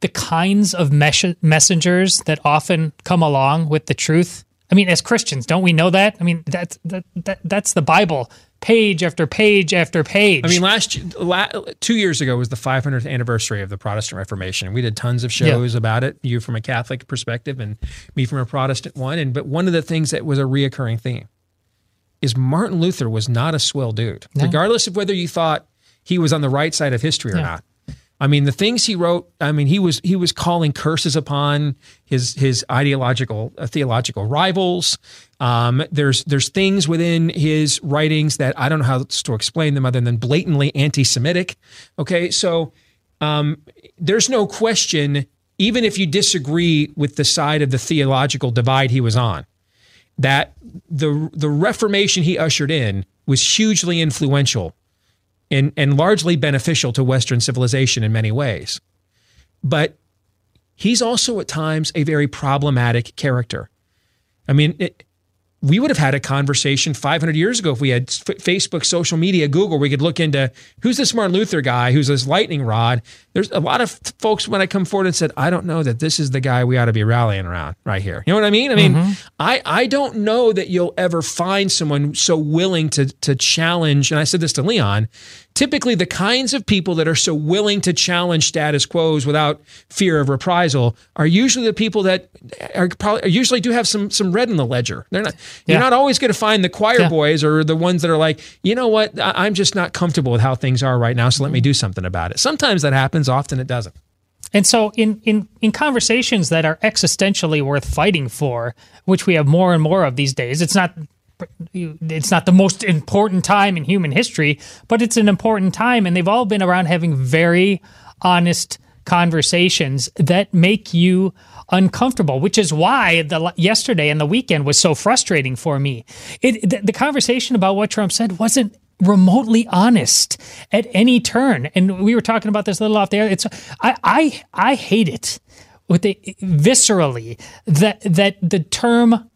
the kinds of mes- messengers that often come along with the truth. I mean, as Christians, don't we know that? I mean, that's that, that that's the Bible, page after page after page. I mean, last la, two years ago was the 500th anniversary of the Protestant Reformation. We did tons of shows about it. You from a Catholic perspective, and me from a Protestant one. And but one of the things that was a reoccurring theme is Martin Luther was not a swell dude, No. regardless of whether you thought he was on the right side of history or Yeah. not. I mean, the things he wrote. I mean, he was he was calling curses upon his his ideological uh, theological rivals. Um, there's there's things within his writings that I don't know how to explain them other than blatantly anti-Semitic. Okay, so um, there's no question, even if you disagree with the side of the theological divide he was on, that the the Reformation he ushered in was hugely influential and, and largely beneficial to Western civilization in many ways. But he's also at times a very problematic character. I mean, it, we would have had a conversation 500 years ago if we had Facebook, social media, Google. We could look into who's this Martin Luther guy, who's this lightning rod. There's a lot of folks when I come forward and said, I don't know that this is the guy we ought to be rallying around right here. You know what I mean? I mean, mm-hmm. I, I don't know that you'll ever find someone so willing to to challenge. And I said this to Leon. Typically, the kinds of people that are so willing to challenge status quos without fear of reprisal are usually the people that are probably usually do have some some red in the ledger. They're not. You're not always going to find the choir Yeah. boys or the ones that are like, you know what, I- I'm just not comfortable with how things are right now, so let me do something about it. Sometimes that happens. Often it doesn't. And so, in, in, in conversations that are existentially worth fighting for, which we have more and more of these days, it's not it's not the most important time in human history, but it's an important time, and they've all been around having very honest conversations that make you uncomfortable, which is why the yesterday and the weekend was so frustrating for me. It the, the conversation about what Trump said wasn't remotely honest at any turn. And we were talking about this a little off there. It's I I I hate it with the viscerally that that the term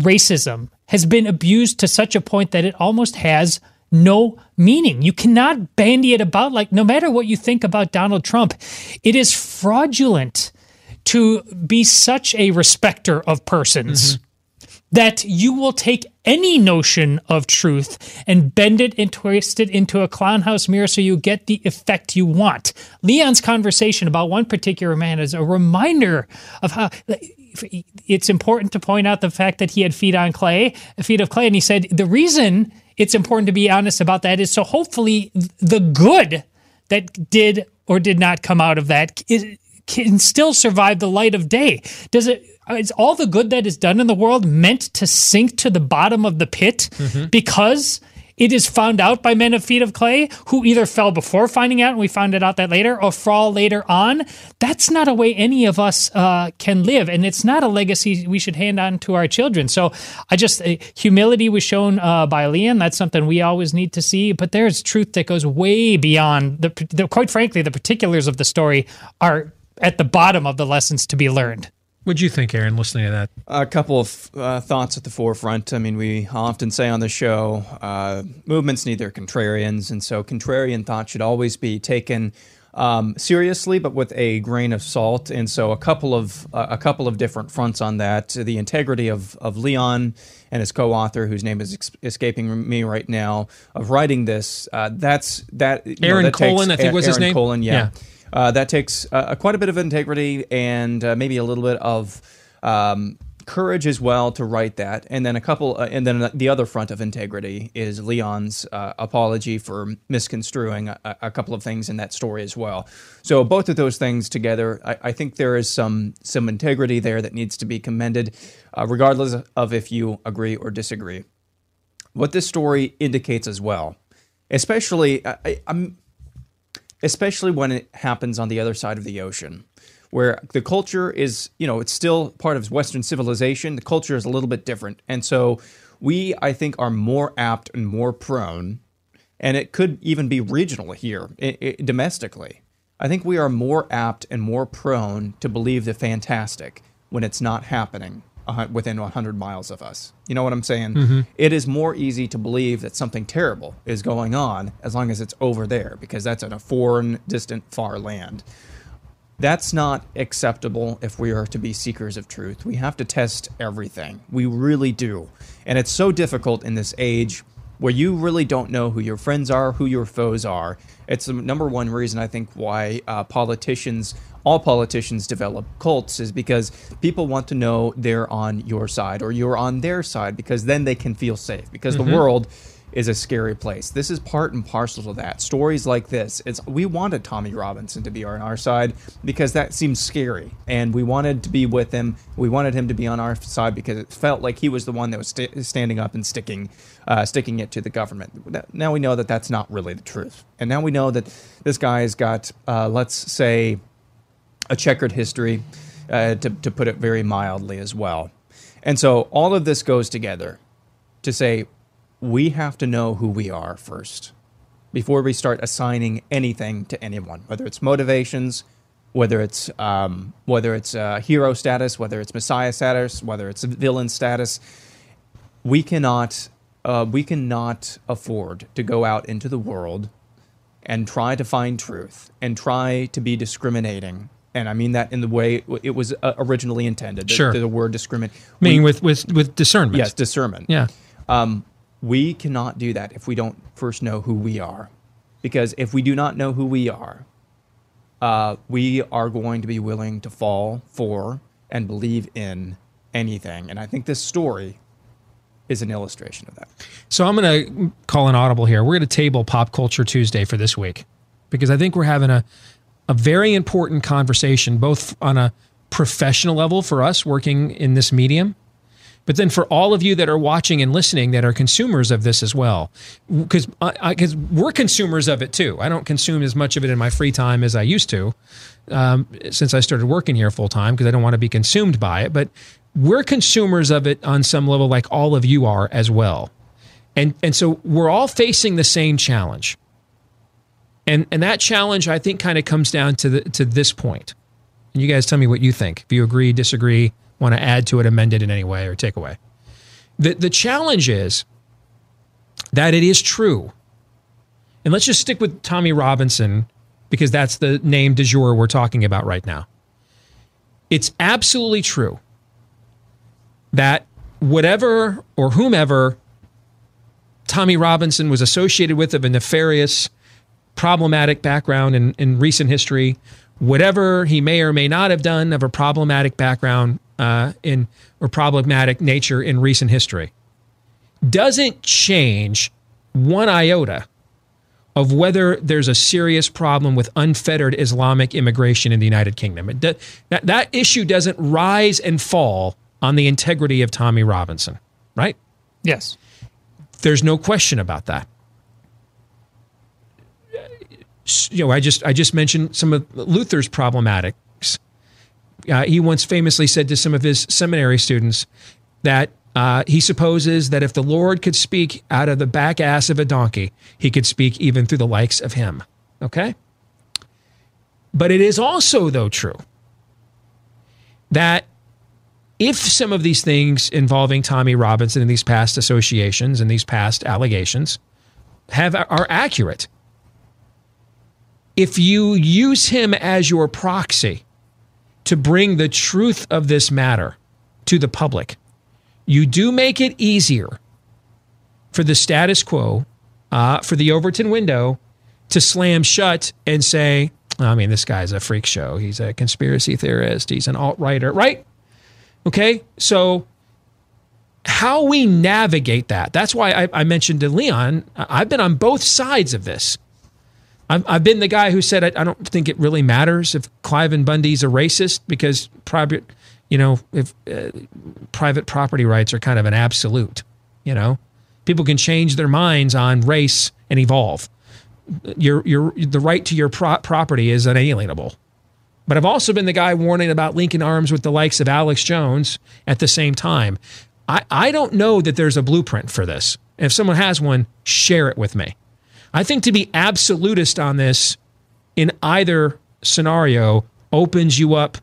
racism has been abused to such a point that it almost has no meaning. You cannot bandy it about like no matter what you think about Donald Trump, it is fraudulent to be such a respecter of persons. Mm-hmm. That you will take any notion of truth and bend it and twist it into a clownhouse mirror so you get the effect you want. Leon's conversation about one particular man is a reminder of how it's important to point out the fact that he had feet on clay, feet of clay. And he said the reason it's important to be honest about that is so hopefully the good that did or did not come out of that can still survive the light of day. Does it? Is all the good that is done in the world meant to sink to the bottom of the pit mm-hmm. because it is found out by men of feet of clay who either fell before finding out and we found it out that later or fall later on. That's not a way any of us uh, can live. And it's not a legacy we should hand on to our children. So I just, uh, humility was shown uh, by Leon. That's something we always need to see. But there's truth that goes way beyond the, the quite frankly, the particulars of the story are at the bottom of the lessons to be learned. What'd you think, Aaron, listening to that? A couple of uh, thoughts at the forefront. I mean, we often say on the show, uh, movements need their contrarians, and so contrarian thought should always be taken um, seriously, but with a grain of salt. And so, a couple of uh, a couple of different fronts on that: the integrity of of Leon and his co-author, whose name is ex- escaping me right now, of writing this. Uh, that's that. Aaron know, that Colen, I think was Aaron his name. Colen, yeah. yeah uh, that takes uh, quite a bit of integrity and uh, maybe a little bit of um, courage as well to write that. And then a couple, uh, and then the other front of integrity is Leon's uh, apology for misconstruing a, a, couple of things in that story as well. So both of those things together, I, I think there is some some integrity there that needs to be commended, uh, regardless of if you agree or disagree. What this story indicates as well, especially, I, I'm especially when it happens on the other side of the ocean, where the culture is, you know, it's still part of Western civilization. The culture is a little bit different. And so we, I think, are more apt and more prone, and it could even be regional here, it, it, domestically. I think we are more apt and more prone to believe the fantastic when it's not happening within 100 miles of us. You know what I'm saying? Mm-hmm. It is more easy to believe that something terrible is going on as long as it's over there because that's in a foreign, distant, far land. That's not acceptable if we are to be seekers of truth. We have to test everything. We really do. And it's so difficult in this age where you really don't know who your friends are, who your foes are. It's the number one reason I think why uh, politicians all politicians develop cults is because people want to know they're on your side or you're on their side because then they can feel safe because mm-hmm. the world is a scary place. This is part and parcel to that. Stories like this, it's we wanted Tommy Robinson to be on our side because that seems scary, and we wanted to be with him. We wanted him to be on our side because it felt like he was the one that was st- standing up and sticking, uh, sticking it to the government. Now we know that that's not really the truth, and now we know that this guy's got, uh, let's say, a checkered history, uh, to, to put it very mildly as well. And so all of this goes together to say we have to know who we are first before we start assigning anything to anyone, whether it's motivations, whether it's um, whether it's uh, hero status, whether it's messiah status, whether it's villain status. We cannot uh, we cannot afford to go out into the world and try to find truth and try to be discriminating and I mean that in the way it was uh, originally intended. The, sure. The, word discriminate. Meaning with, with, with discernment. Yes, discernment. Yeah. Um, we cannot do that if we don't first know who we are. Because if we do not know who we are, uh, we are going to be willing to fall for and believe in anything. And I think this story is an illustration of that. So I'm going to call an audible here. We're going to table Pop Culture Tuesday for this week because I think we're having a a very important conversation, both on a professional level for us working in this medium, but then for all of you that are watching and listening that are consumers of this as well, because because we're consumers of it too. I don't consume as much of it in my free time as I used to um, since I started working here full time because I don't want to be consumed by it. But we're consumers of it on some level, like all of you are as well. And and so we're all facing the same challenge. And and that challenge I think kind of comes down to the to this point. And you guys tell me what you think. If you agree, disagree, want to add to it, amend it in any way, or take away. The, the challenge is that it is true. And let's just stick with Tommy Robinson because that's the name du jour we're talking about right now. It's absolutely true that whatever or whomever Tommy Robinson was associated with of a nefarious, problematic background in, in recent history, whatever he may or may not have done of a problematic background uh, in or problematic nature in recent history doesn't change one iota of whether there's a serious problem with unfettered Islamic immigration in the United Kingdom. that, that issue doesn't rise and fall on the integrity of Tommy Robinson, right? Yes. There's no question about that. You know, I just I just mentioned some of Luther's problematics uh, he once famously said to some of his seminary students that uh, he supposes that if the Lord could speak out of the back ass of a donkey, he could speak even through the likes of him. Okay? But it is also, though, true that if some of these things involving Tommy Robinson and these past associations and these past allegations have are accurate, if you use him as your proxy to bring the truth of this matter to the public, you do make it easier for the status quo, uh, for the Overton window to slam shut and say, I mean, this guy's a freak show. He's a conspiracy theorist. He's an alt-righter, right? Okay. So, how we navigate that, that's why I, I mentioned to Leon, I've been on both sides of this. I've, I've been the guy who said I, I don't think it really matters if Clive Cliven Bundy's a racist because private, you know, if uh, private property rights are kind of an absolute, you know, people can change their minds on race and evolve. Your your the right to your pro- property is unalienable. But I've also been the guy warning about linking arms with the likes of Alex Jones at the same time. I, I don't know that there's a blueprint for this. If someone has one, share it with me. I think to be absolutist on this in either scenario opens you up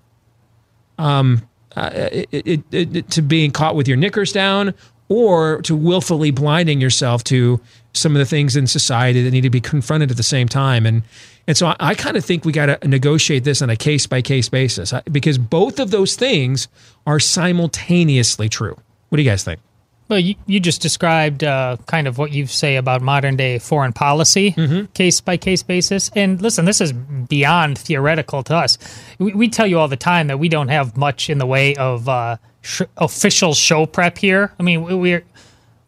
um, uh, it, it, it, to being caught with your knickers down or to willfully blinding yourself to some of the things in society that need to be confronted at the same time. And and so I, I kind of think we got to negotiate this on a case by case basis because both of those things are simultaneously true. What do you guys think? Well, you, you just described uh, kind of what you say about modern day foreign policy, mm-hmm. case by case basis. And listen, this is beyond theoretical to us. We, we, tell you all the time that we don't have much in the way of uh, sh- official show prep here. I mean, we, we're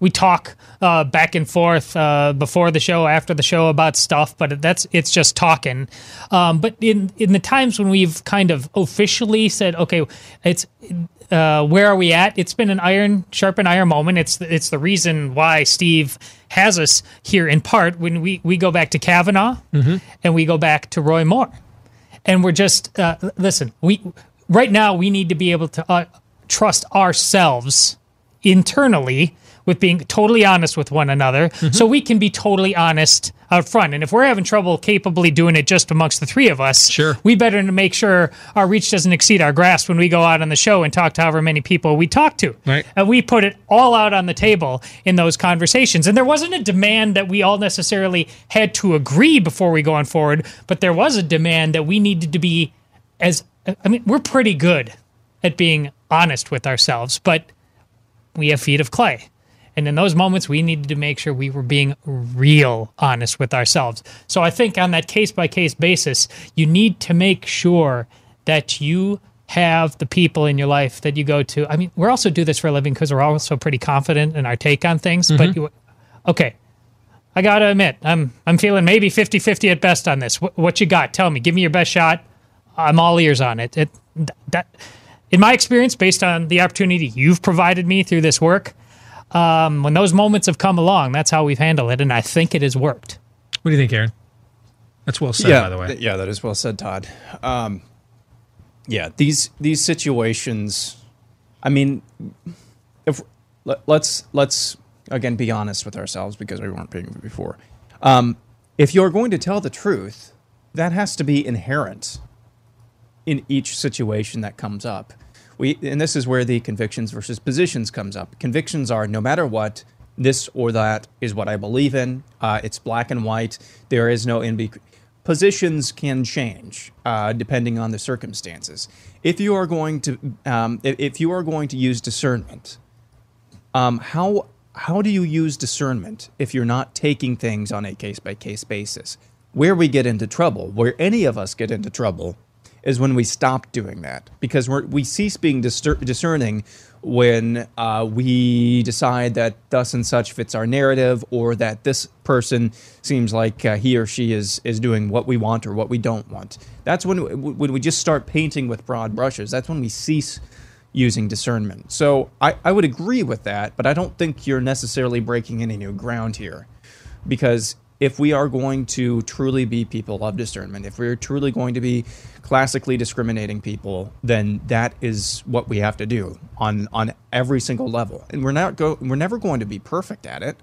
we talk uh, back and forth uh, before the show, after the show about stuff, but that's it's just talking. Um, but in in the times when we've kind of officially said, okay, it's uh, where are we at? It's been an iron sharpen iron moment. It's it's the reason why Steve has us here in part when we we go back to Kavanaugh mm-hmm. and we go back to Roy Moore, and we're just uh, listen. We right now we need to be able to uh, trust ourselves internally with being totally honest with one another mm-hmm. so we can be totally honest out front. And if we're having trouble capably doing it just amongst the three of us, sure. we better make sure our reach doesn't exceed our grasp when we go out on the show and talk to however many people we talk to. Right. And we put it all out on the table in those conversations. And there wasn't a demand that we all necessarily had to agree before we go on forward, but there was a demand that we needed to be as I mean, we're pretty good at being honest with ourselves, but we have feet of clay. And in those moments, we needed to make sure we were being real honest with ourselves. So I think on that case by case basis, you need to make sure that you have the people in your life that you go to. I mean, we also do this for a living because we're also pretty confident in our take on things. Mm-hmm. But you, okay, I got to admit, I'm I'm feeling maybe 50-50 at best on this. What, what, you got? Tell me. Give me your best shot. I'm all ears on it. It that in my experience, based on the opportunity you've provided me through this work, um, when those moments have come along, that's how we've handled it, and I think it has worked. What do you think, Aaron? That's well said, yeah, by the way. th- yeah, that is well said, Todd. Um, yeah, these these situations. I mean, if let, let's let's again be honest with ourselves because we weren't being before. Um, if you're going to tell the truth, that has to be inherent in each situation that comes up. We and this is where the convictions versus positions comes up. Convictions are no matter what, this or that is what I believe in. Uh, it's black and white. There is no in between. Positions can change uh, depending on the circumstances. If you are going to, um, if, you are going to use discernment, um, how how do you use discernment if you're not taking things on a case by case basis? Where we get into trouble, where any of us get into trouble, is when we stop doing that because we cease being discer- discerning when uh, we decide that thus and such fits our narrative or that this person seems like uh, he or she is is doing what we want or what we don't want. That's when when we just start painting with broad brushes. That's when we cease using discernment. So I, I would agree with that, but I don't think you're necessarily breaking any new ground here. Because if we are going to truly be people of discernment, if we're truly going to be classically discriminating people, then that is what we have to do on on every single level. And we're not go we're never going to be perfect at it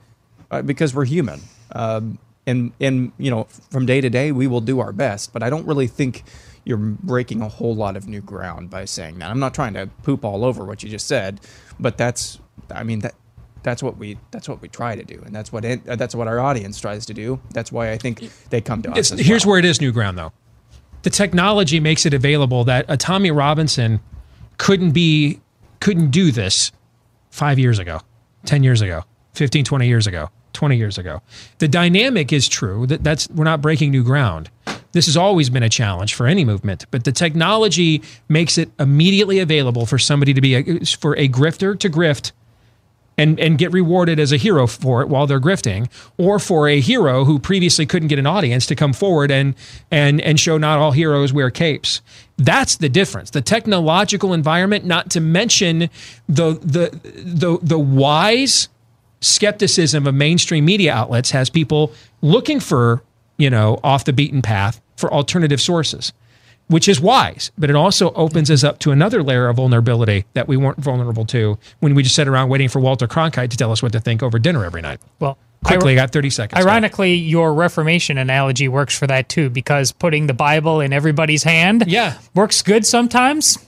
uh, because we're human. Um, and and you know from day to day we will do our best, but I don't really think you're breaking a whole lot of new ground by saying that. I'm not trying to poop all over what you just said, but that's I mean that that's what we that's what we try to do, and that's what it, uh, that's what our audience tries to do. That's why I think they come to us. Here's well. where it is new ground, though. The technology makes it available that a Tommy Robinson couldn't be couldn't do this five years ago, 10 years ago, 15, 20 years ago, 20 years ago. The dynamic is true that that's we're not breaking new ground. This has always been a challenge for any movement, but the technology makes it immediately available for somebody to be a, for a grifter to grift and, and get rewarded as a hero for it while they're grifting, or for a hero who previously couldn't get an audience to come forward and and and show not all heroes wear capes. That's the difference. The technological environment, not to mention the the the the wise skepticism of mainstream media outlets has people looking for, you know, off the beaten path for alternative sources which is wise, but it also opens us up to another layer of vulnerability that we weren't vulnerable to when we just sat around waiting for Walter Cronkite to tell us what to think over dinner every night. Well, quickly, I got 30 seconds. Ironically, your Reformation analogy works for that too, because putting the Bible in everybody's hand yeah. works good sometimes,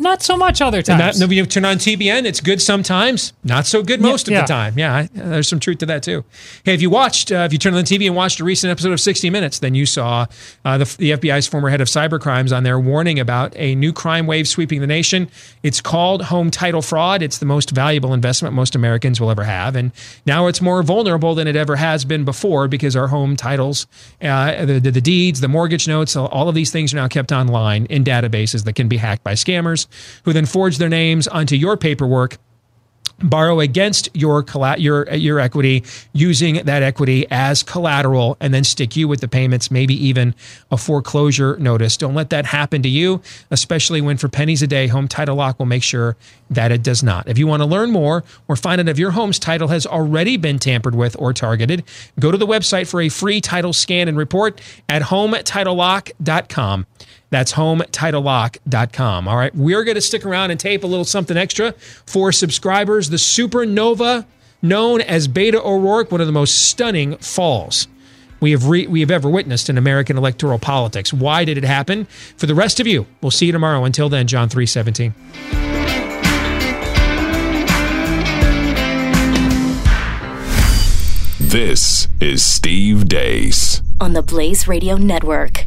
not so much other And times. that, you turn on TBN, it's good sometimes, not so good most Yeah, of the time. Yeah, there's some truth to that too. Hey, if you watched, uh, if you turned on the TV and watched a recent episode of 60 Minutes, then you saw uh, the, the FBI's former head of cyber crimes on there warning about a new crime wave sweeping the nation. It's called home title fraud. It's the most valuable investment most Americans will ever have, and now it's more vulnerable than it ever has been before because our home titles, uh, the, the the deeds, the mortgage notes, all of these things are now kept online in databases that can be hacked by scammers, who then forge their names onto your paperwork borrow against your your your equity using that equity as collateral and then stick you with the payments maybe even a foreclosure notice. Don't let that happen to you especially when for pennies a day home title lock will make sure that it does not. If you want to learn more or find out if your home's title has already been tampered with or targeted go to the website for a free title scan and report at hometitlelock.com that's hometitlelock.com. All right. We're going to stick around and tape a little something extra for subscribers. The supernova, known as Beto O'Rourke, one of the most stunning falls we have, re- we have ever witnessed in American electoral politics. Why did it happen? For the rest of you, we'll see you tomorrow. Until then, John 317. This is Steve Deace. on the Blaze Radio Network.